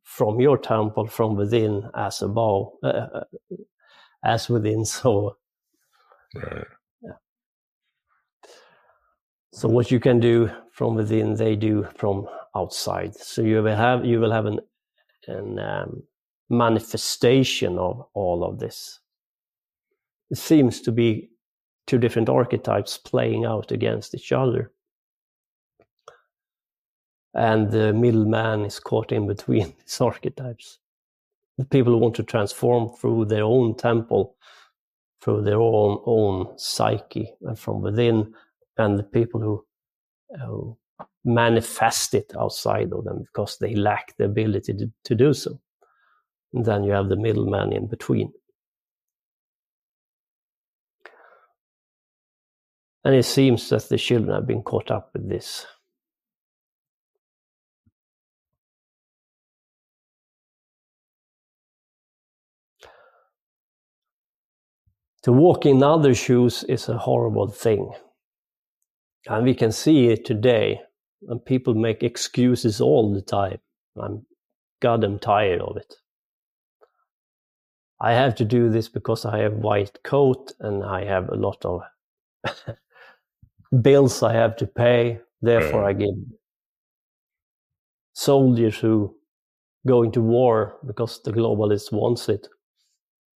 from your temple from within as above, uh, uh as within, (laughs) so. Right. Yeah. So what you can do from within, they do from outside. So you will have you will have an an um, manifestation of all of this. It seems to be two different archetypes playing out against each other. And the middleman is caught in between (laughs) these archetypes. The people who want to transform through their own temple, through their own own psyche and from within, and the people who, who manifest it outside of them because they lack the ability to, to do so. And then you have the middleman in between. And it seems that the children have been caught up with this. To walk in other shoes is a horrible thing. And we can see it today and people make excuses all the time. I'm goddamn tired of it. I have to do this because I have white coat and I have a lot of (laughs) bills I have to pay. Therefore, I give soldiers who go into war because the globalists wants it,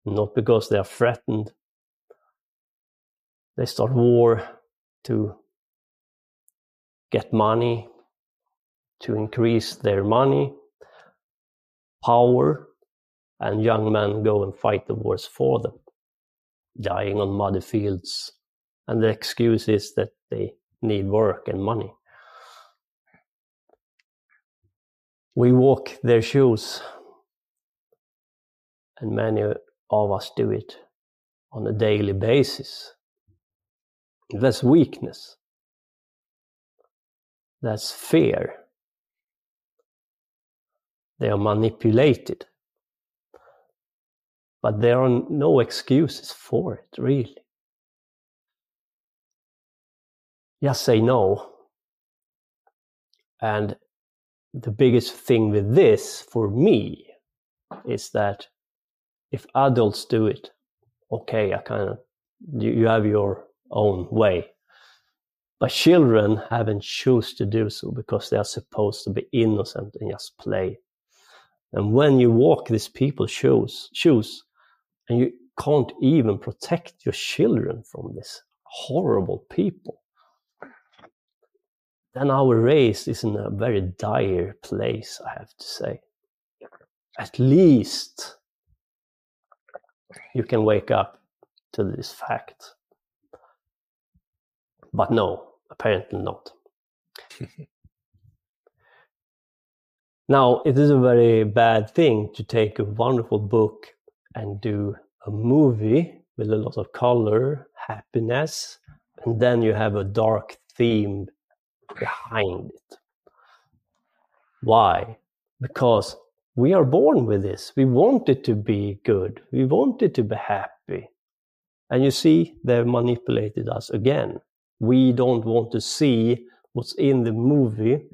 not because they are threatened. They start war to get money, to increase their money, power, and young men go and fight the wars for them, dying on muddy fields. And the excuse is that they need work and money. We walk their shoes, and many of us do it on a daily basis. That's weakness. That's fear. They are manipulated. But there are no excuses for it, really. Just say no. And the biggest thing with this for me is that if adults do it, okay, I kind of, you, you have your own way. But children haven't choose to do so because they are supposed to be innocent and just play. And when you walk these people's shoes, shoes, and you can't even protect your children from this horrible people, then our race is in a very dire place, I have to say. At least you can wake up to this fact. But no, apparently not. (laughs) now, it is a very bad thing to take a wonderful book and do a movie with a lot of color, happiness, and then you have a dark theme behind it. Why? Because we are born with this. We want it to be good. We want it to be happy. And you see, they've manipulated us again. We don't want to see what's in the movie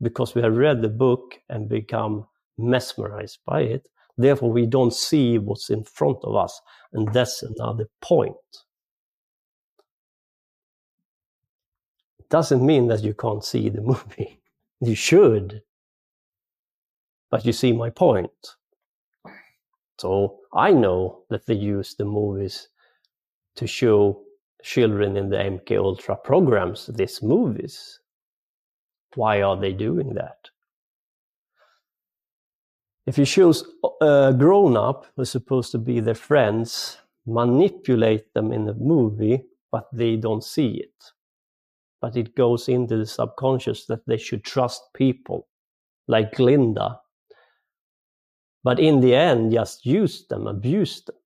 because we have read the book and become mesmerized by it. Therefore, we don't see what's in front of us. And that's another point. It doesn't mean that you can't see the (laughs) movie. You should. But you see my point. So I know that they use the movies to show children in the MK Ultra programs these movies. Why are they doing that? If you choose a grown up who's supposed to be their friends, manipulate them in the movie, but they don't see it but it goes into the subconscious that they should trust people like Glinda. But in the end, just use them, abuse them.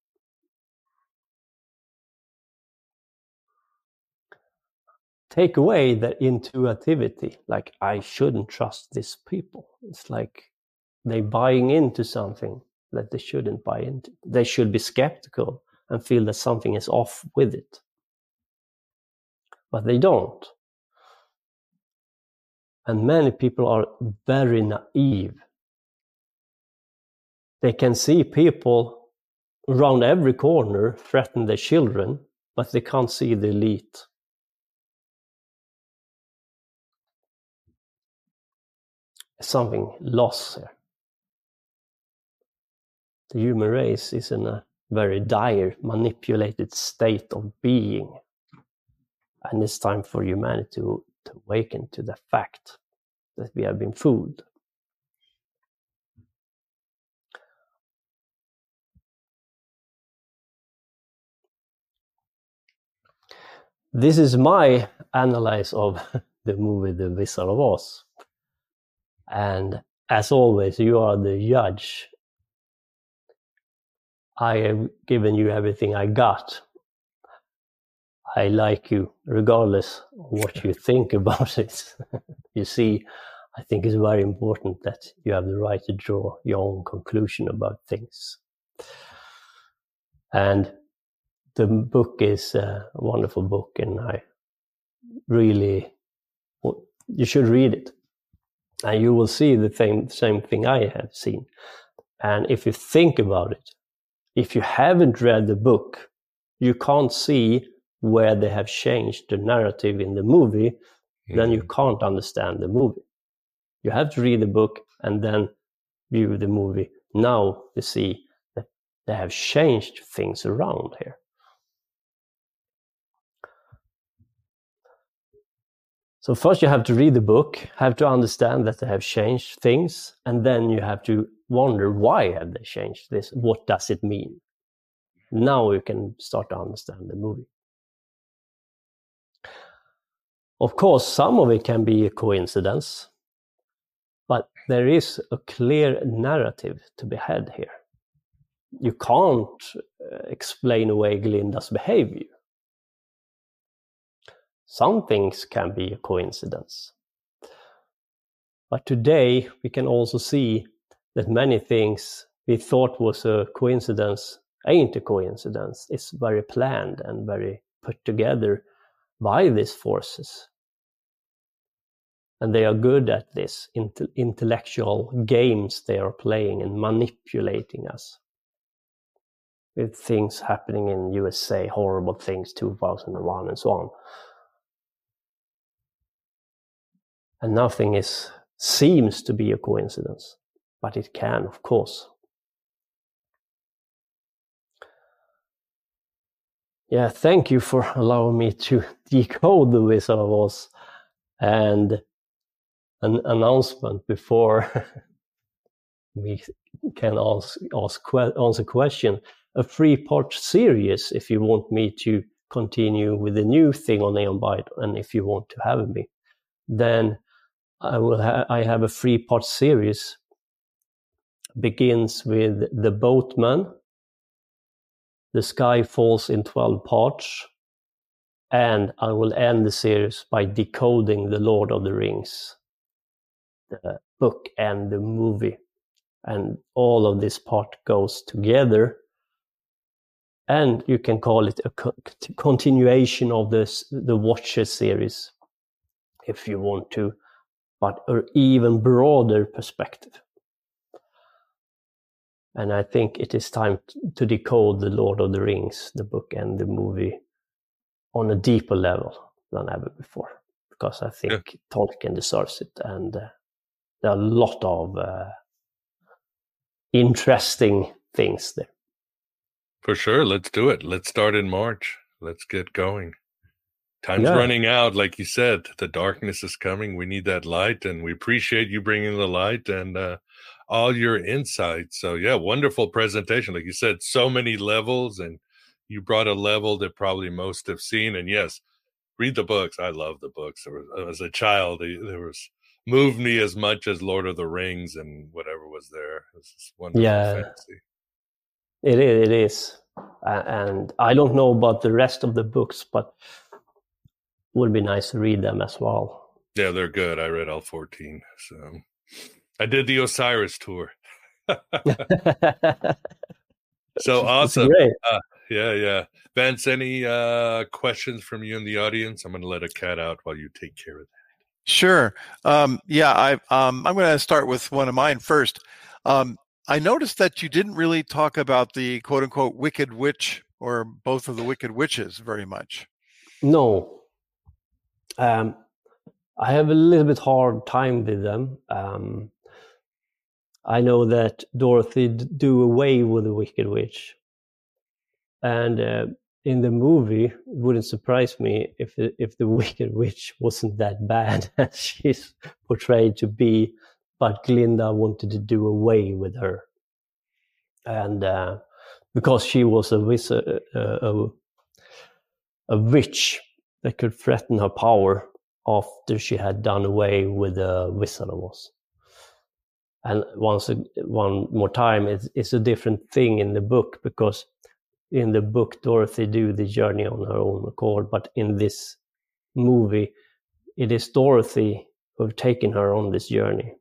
Take away their intuitivity, like I shouldn't trust these people. It's like they're buying into something that they shouldn't buy into. They should be skeptical and feel that something is off with it. But they don't. And many people are very naive. They can see people around every corner threaten their children, but they can't see the elite. Something lost here. The human race is in a very dire, manipulated state of being. And it's time for humanity to to awaken to the fact that we have been fooled. This is my analysis of (laughs) the movie The Wizard of Oz. And as always, you are the judge. I have given you everything I got I like you regardless of what you (laughs) think about it. (laughs) you see, I think it's very important that you have the right to draw your own conclusion about things. And the book is a wonderful book, and I really, you should read it. And you will see the same, same thing I have seen. And if you think about it, if you haven't read the book, you can't see where they have changed the narrative in the movie, mm. then you mm-hmm. can't understand the movie. You have to read the book and then view the movie. Now you see that they have changed things around here. So first you have to read the book, have to understand that they have changed things, and then you have to wonder why have they changed this? What does it mean? Now you can start to understand the movie. Of course, some of it can be a coincidence, but there is a clear narrative to be had here. You can't uh, explain away Glinda's behavior. Some things can be a coincidence. But today we can also see that many things we thought was a coincidence ain't a coincidence. It's very planned and very put together by these forces. And they are good at this intellectual games they are playing and manipulating us with things happening in USA, horrible things, 2001 and so on. And nothing is seems to be a coincidence, but it can, of course. Yeah, thank you for (laughs) allowing me to (laughs) decode the Wizard of Oz and an announcement before (laughs) we can ask, ask answer question. A three-part series if you want me to continue with the new thing on Aeon Byte and if you want to have me, then I will ha- I have a three-part series. Begins with the boatman, the sky falls in 12 parts, and I will end the series by decoding the Lord of the Rings, the book and the movie. And all of this part goes together. And you can call it a co- continuation of this, the Watcher series, if you want to, but an even broader perspective. And I think it is time to decode The Lord of the Rings, the book and the movie, on a deeper level than ever before. Because I think yeah. Tolkien deserves it. And uh, there are a lot of uh, interesting things there. For sure. Let's do it. Let's start in March. Let's get going. Time's yeah. running out, like you said. The darkness is coming. We need that light, and we appreciate you bringing the light. And uh, all your insights. So yeah, wonderful presentation. Like you said, so many levels, and you brought a level that probably most have seen. And yes, read the books. I love the books. Was, as a child, there was moved me as much as Lord of the Rings and whatever was there. It was wonderful yeah, fantasy. It is. It is. and I don't know about the rest of the books, but would be nice to read them as well. Yeah, they're good. I read all 14. So I did the Osiris tour. (laughs) so awesome. Uh, yeah, yeah. Vance, any uh, questions from you in the audience? I'm going to let a cat out while you take care of that. Sure. Um, yeah, I, um, I'm going to start with one of mine first. Um, I noticed that you didn't really talk about the quote unquote wicked witch or both of the wicked witches very much. No. Um, I have a little bit hard time with them. Um, I know that Dorothy do away with the Wicked Witch, and uh, in the movie, it wouldn't surprise me if if the Wicked Witch wasn't that bad (laughs) as she's portrayed to be, but Glinda wanted to do away with her, and uh, because she was a wizard, uh, a, a witch that could threaten her power after she had done away with the Wizard of Oz. And once one more time it's, it's a different thing in the book because in the book dorothy do the journey on her own accord but in this movie it is dorothy who've taken her on this journey.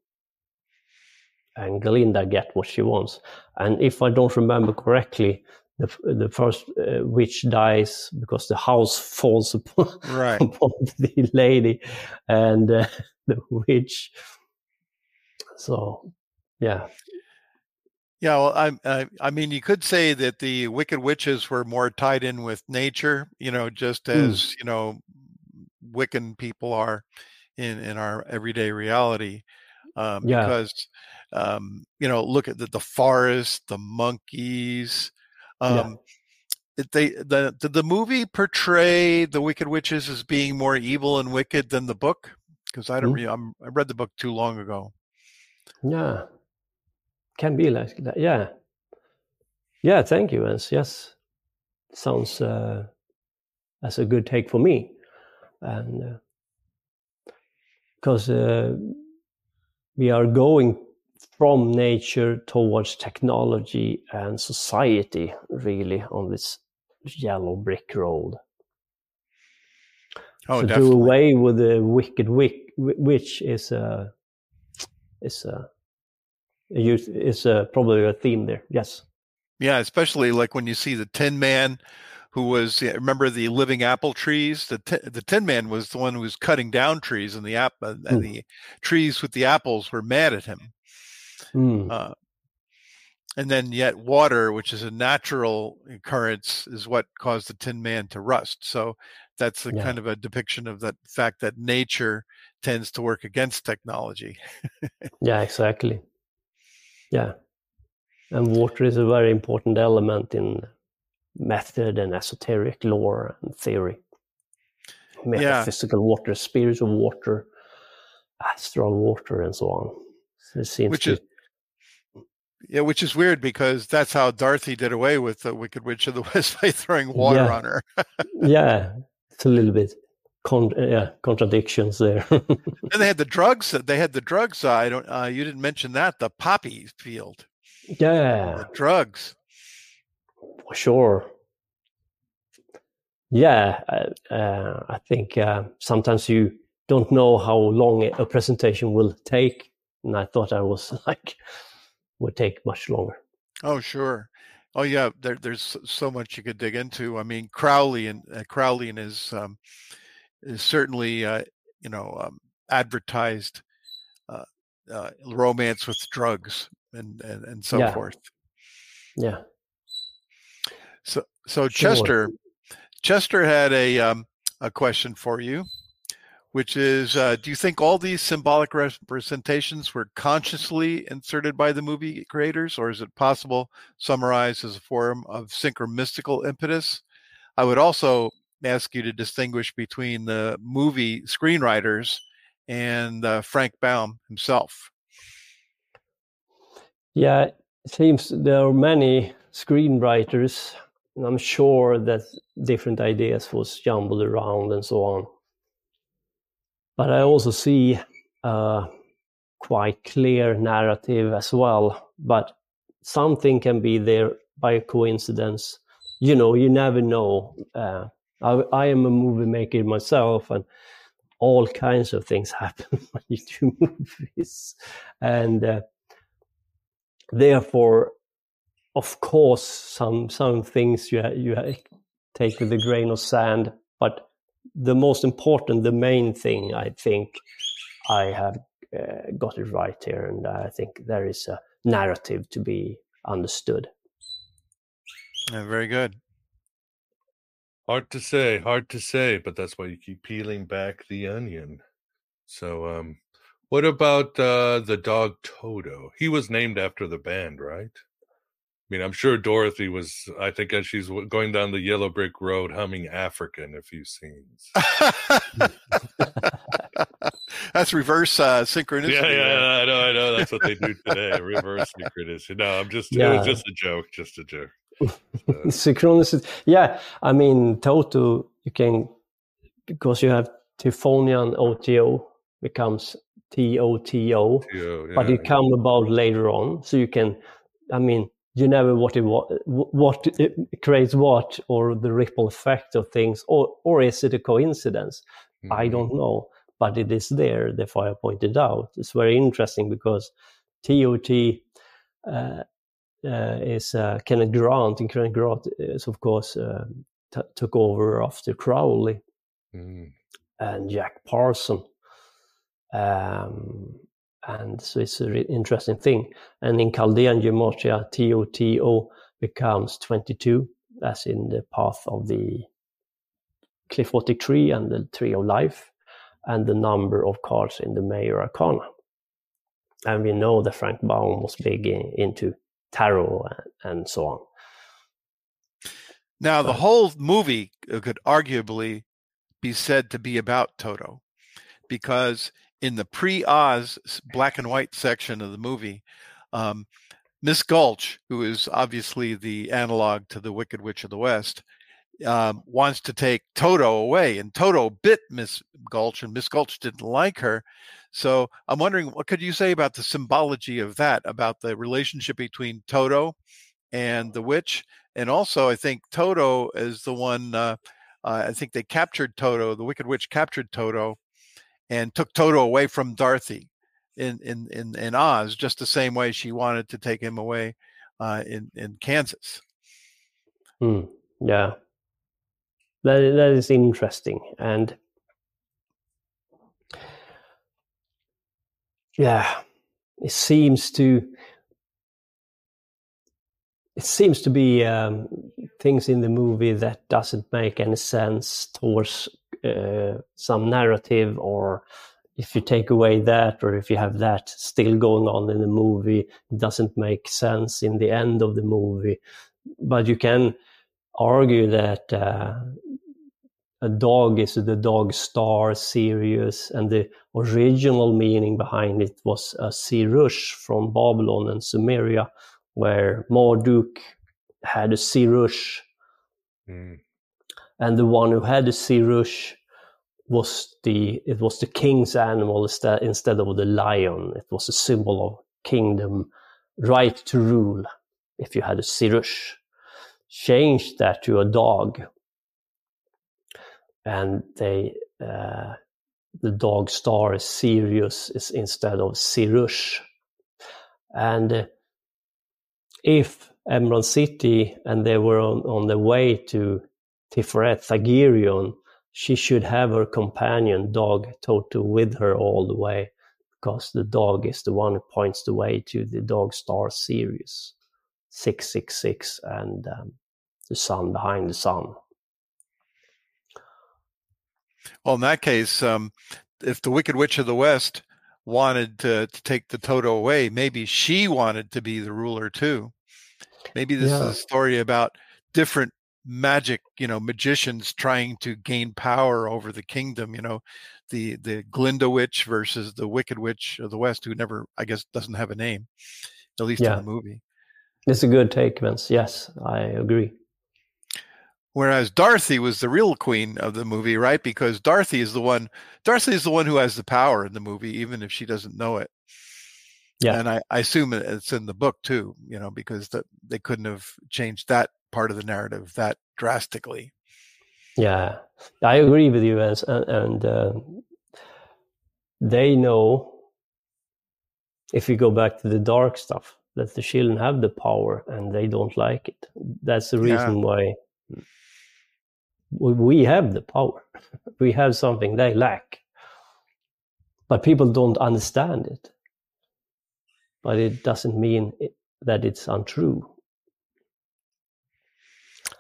And Glinda get what she wants. And if i don't remember correctly the, the first uh, witch dies because the house (laughs) falls upon, right. upon the lady and uh, (laughs) the witch so, yeah. Yeah, well, I, I, I mean, you could say that the Wicked Witches were more tied in with nature, you know, just mm. as mm. you know, Wiccan people are in in our everyday reality. Um, yeah. Because, um, you know, look at the, the forest, the monkeys. Um, yeah. They the did the movie portray the Wicked Witches as being more evil and wicked than the book? Because I don't mm. read, I'm, I read the book too long ago. Yeah. can be like that. Yeah, yeah. Thank you, Ens. Yes, sounds uh, as a good take for me, and because uh, we are going from nature towards technology and society, really, on this yellow brick road. Oh, so definitely. do away with the wicked wick, witch is a is a, is a, probably a theme there. Yes. Yeah, especially like when you see the Tin Man, who was remember the living apple trees. The t- the Tin Man was the one who was cutting down trees, and the app uh, and Mm. the trees with the apples were mad at him. Mm. Uh, and then yet water, which is a natural occurrence, is what caused the Tin Man to rust. So that's a Yeah. kind of a depiction of that fact that nature tends to work against technology. (laughs) Yeah, exactly. Yeah. And water is a very important element in method and esoteric lore and theory. Metaphysical water, spiritual water, astral water, and so on. So it seems Which to, is Yeah, which is weird because that's how Dorothy did away with the Wicked Witch of the (laughs) West by throwing water Yeah. on her. (laughs) yeah, it's a little bit con- yeah, contradictions there. (laughs) and they had the drugs. They had the drugs. Uh, I don't. Uh, you didn't mention that the poppy field. yeah, The drugs. for sure. Yeah, uh, uh, I think uh, sometimes you don't know how long a presentation will take, and I thought I was like would take much longer. Oh, sure. Oh, yeah. There, there's so- much you could dig into. I mean, Crowley and uh, Crowley and his um, is certainly uh, you know um, advertised uh, uh, romance with drugs and and, and so Yeah. forth. Yeah, So so Sure. Chester Chester had a um, a question for you, which is: uh, Do you think all these symbolic representations were consciously inserted by the movie creators, or is it possible summarized as a form of synchromystical impetus? I would also ask you to distinguish between the movie screenwriters and uh, Frank Baum himself. yeah. It seems there are many screenwriters, and I'm sure that different ideas was jumbled around and so on. But I also see a quite clear narrative as well. But something can be there by coincidence. You know, you never know. Uh, I, I am a movie maker myself, and all kinds of things (laughs) happen when you do (laughs) movies. And uh, therefore, of course, some some things you you take with a grain of sand. But the most important, the main thing, I think, I have uh, got it right here, and I think there is a narrative to be understood. Uh, very good. Hard to say, hard to say, but that's why you keep peeling back the onion. So, um, what about uh, the dog Toto? He was named after the band, right? I mean, I'm sure Dorothy was. I think as she's going down the yellow brick road, humming "Africa" in a few scenes. (laughs) That's reverse uh, synchronicity. yeah, yeah, I know, I know. That's what they do (laughs) today. Reverse synchronicity. No, I'm just. It was just a joke. Just a joke. (laughs) Synchronicity. Yeah, I mean, Toto, you can, because you have Typhonian OTO becomes TOTO, Yeah, but yeah, it come about later on. So you can, I mean, you never what it what, what it creates what or the ripple effect of things, or or is it a coincidence? I Mhm. don't know, but it is there. Therefore, I pointed out. It's very interesting because TOT uh, uh, is uh, Kenneth Grant, and Kenneth Grant is, of course, uh, t- took over after Crowley Mm. and Jack Parson. Um, and so it's a re- interesting thing. And in Chaldean gematria, TOTO becomes 22, as in the path of the qliphothic tree and the tree of life, and the number of cards in the Major Arcana. And we know that Frank Baum was big in, into tarot and, and so on. Now, the whole movie could arguably be said to be about Toto because in the pre Oz black and white section of the movie, um, Miss Gulch, who is obviously the analog to the Wicked Witch of the West, um, wants to take Toto away, and Toto bit Miss Gulch, and Miss Gulch didn't like her. So I'm wondering, what could you say about the symbology of that, about the relationship between Toto and the witch, and also I think Toto is the one. Uh, uh, I think they captured Toto. The Wicked Witch captured Toto, and took Toto away from Dorothy in in in, in Oz, just the same way she wanted to take him away uh, in in Kansas. Hmm. Yeah, that that is interesting, and yeah, it seems to it seems to be um, things in the movie that doesn't make any sense towards uh, some narrative or if you take away that or if you have that still going on in the movie it doesn't make sense in the end of the movie but you can argue that uh, a dog is the dog star Sirius and the original meaning behind it was a Sirush from Babylon and Sumeria where Marduk had a Sirush Mm. And the one who had the Sirush was the it was the king's animal instead of the lion. It was a symbol of kingdom, right to rule. If you had a Sirush, change that to a dog, and they uh, the dog star is Sirius is instead of Sirush, and uh, if Emerald City and they were on, on the way to Tiferet Thagirion, she should have her companion dog Toto with her all the way because the dog is the one who points the way to the dog star Sirius 666 and um, the sun behind the sun. Well, in that case, um, if the Wicked Witch of the West wanted to, to take the Toto away, maybe she wanted to be the ruler too. Maybe this Yeah. is a story about different magic, you know, magicians trying to gain power over the kingdom. You know, the the Glinda Witch versus the Wicked Witch of the West, who never, I guess, doesn't have a name, at least Yeah. in the movie. It's a good take, Vince. Yes, I agree. Whereas Dorothy was the real queen of the movie, right? Because Dorothy is the one. Dorothy is the one who has the power in the movie, even if she doesn't know it. Yeah. And I, I assume it's in the book too, you know, because the, they couldn't have changed that part of the narrative that drastically. Yeah, I agree with you. And, and uh, they know, if you go back to the dark stuff, that the children have the power and they don't like it. That's the Yeah. reason why we- we have the power. (laughs) We have something they lack. But people don't understand it. But it doesn't mean it, that it's untrue.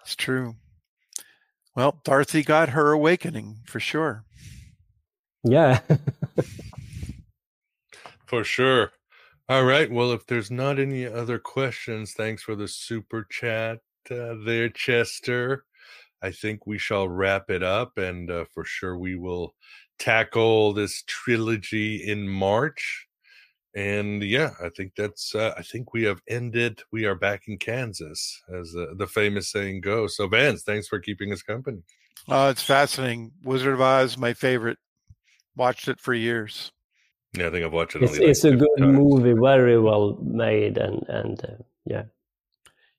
It's true. Well, Dorothy got her awakening for sure. Yeah. (laughs) For sure. All right. Well, if there's not any other questions, thanks for the super chat uh, there, Chester. I think we shall wrap it up, and uh, for sure we will tackle this trilogy in March. And yeah, I think that's. Uh, I think we have ended. We are back in Kansas, as uh, the famous saying goes. So, Vance, thanks for keeping us company. Oh, it's fascinating. Wizard of Oz, my favorite. Watched it for years. Yeah, I think I've watched it. it's, only like a good times. movie, very well made, and, and uh, yeah.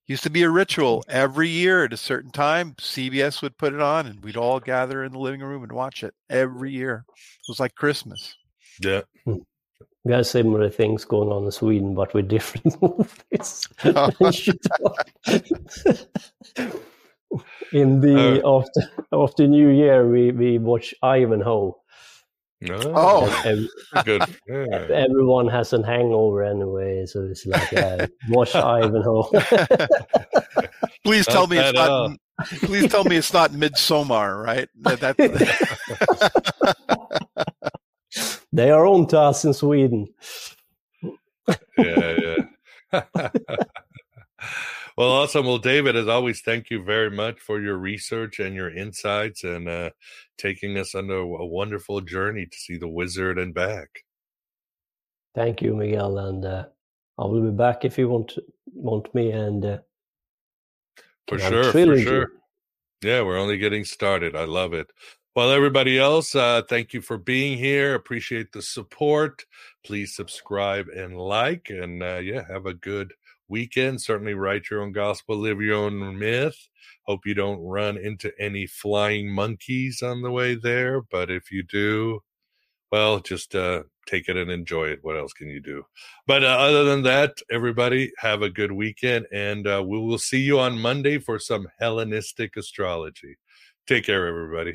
Used to be a ritual every year at a certain time. CBS would put it on, and we'd all gather in the living room and watch it every year. It was like Christmas. Yeah. We have similar things going on in Sweden, but with different (laughs) movies. (laughs) in the oh. after after New Year, we we watch Ivanhoe. Oh. And (laughs) good. Yeah. Everyone has an hangover anyway, so it's like yeah, watch Ivanhoe. Please tell Not me it's not. all. Please tell me it's not Midsummer, right? That, that, they are on to us in Sweden. yeah, yeah. (laughs) well, awesome. Well, David, as always, thank you very much for your research and your insights and uh, taking us on a, a wonderful journey to see the wizard and back. Thank you, Miguel, and uh, I will be back if you want want me and uh, For can have a sure, for sure. Yeah, we're only getting started. I love it. Well, everybody else, uh, thank you for being here. Appreciate the support. Please subscribe and like, and uh, yeah, have a good weekend. Certainly write your own gospel, live your own myth. Hope you don't run into any flying monkeys on the way there, but if you do, well, just uh, take it and enjoy it. What else can you do? But uh, other than that, everybody have a good weekend, and uh, we will see you on Monday for some Hellenistic astrology. Take care, everybody.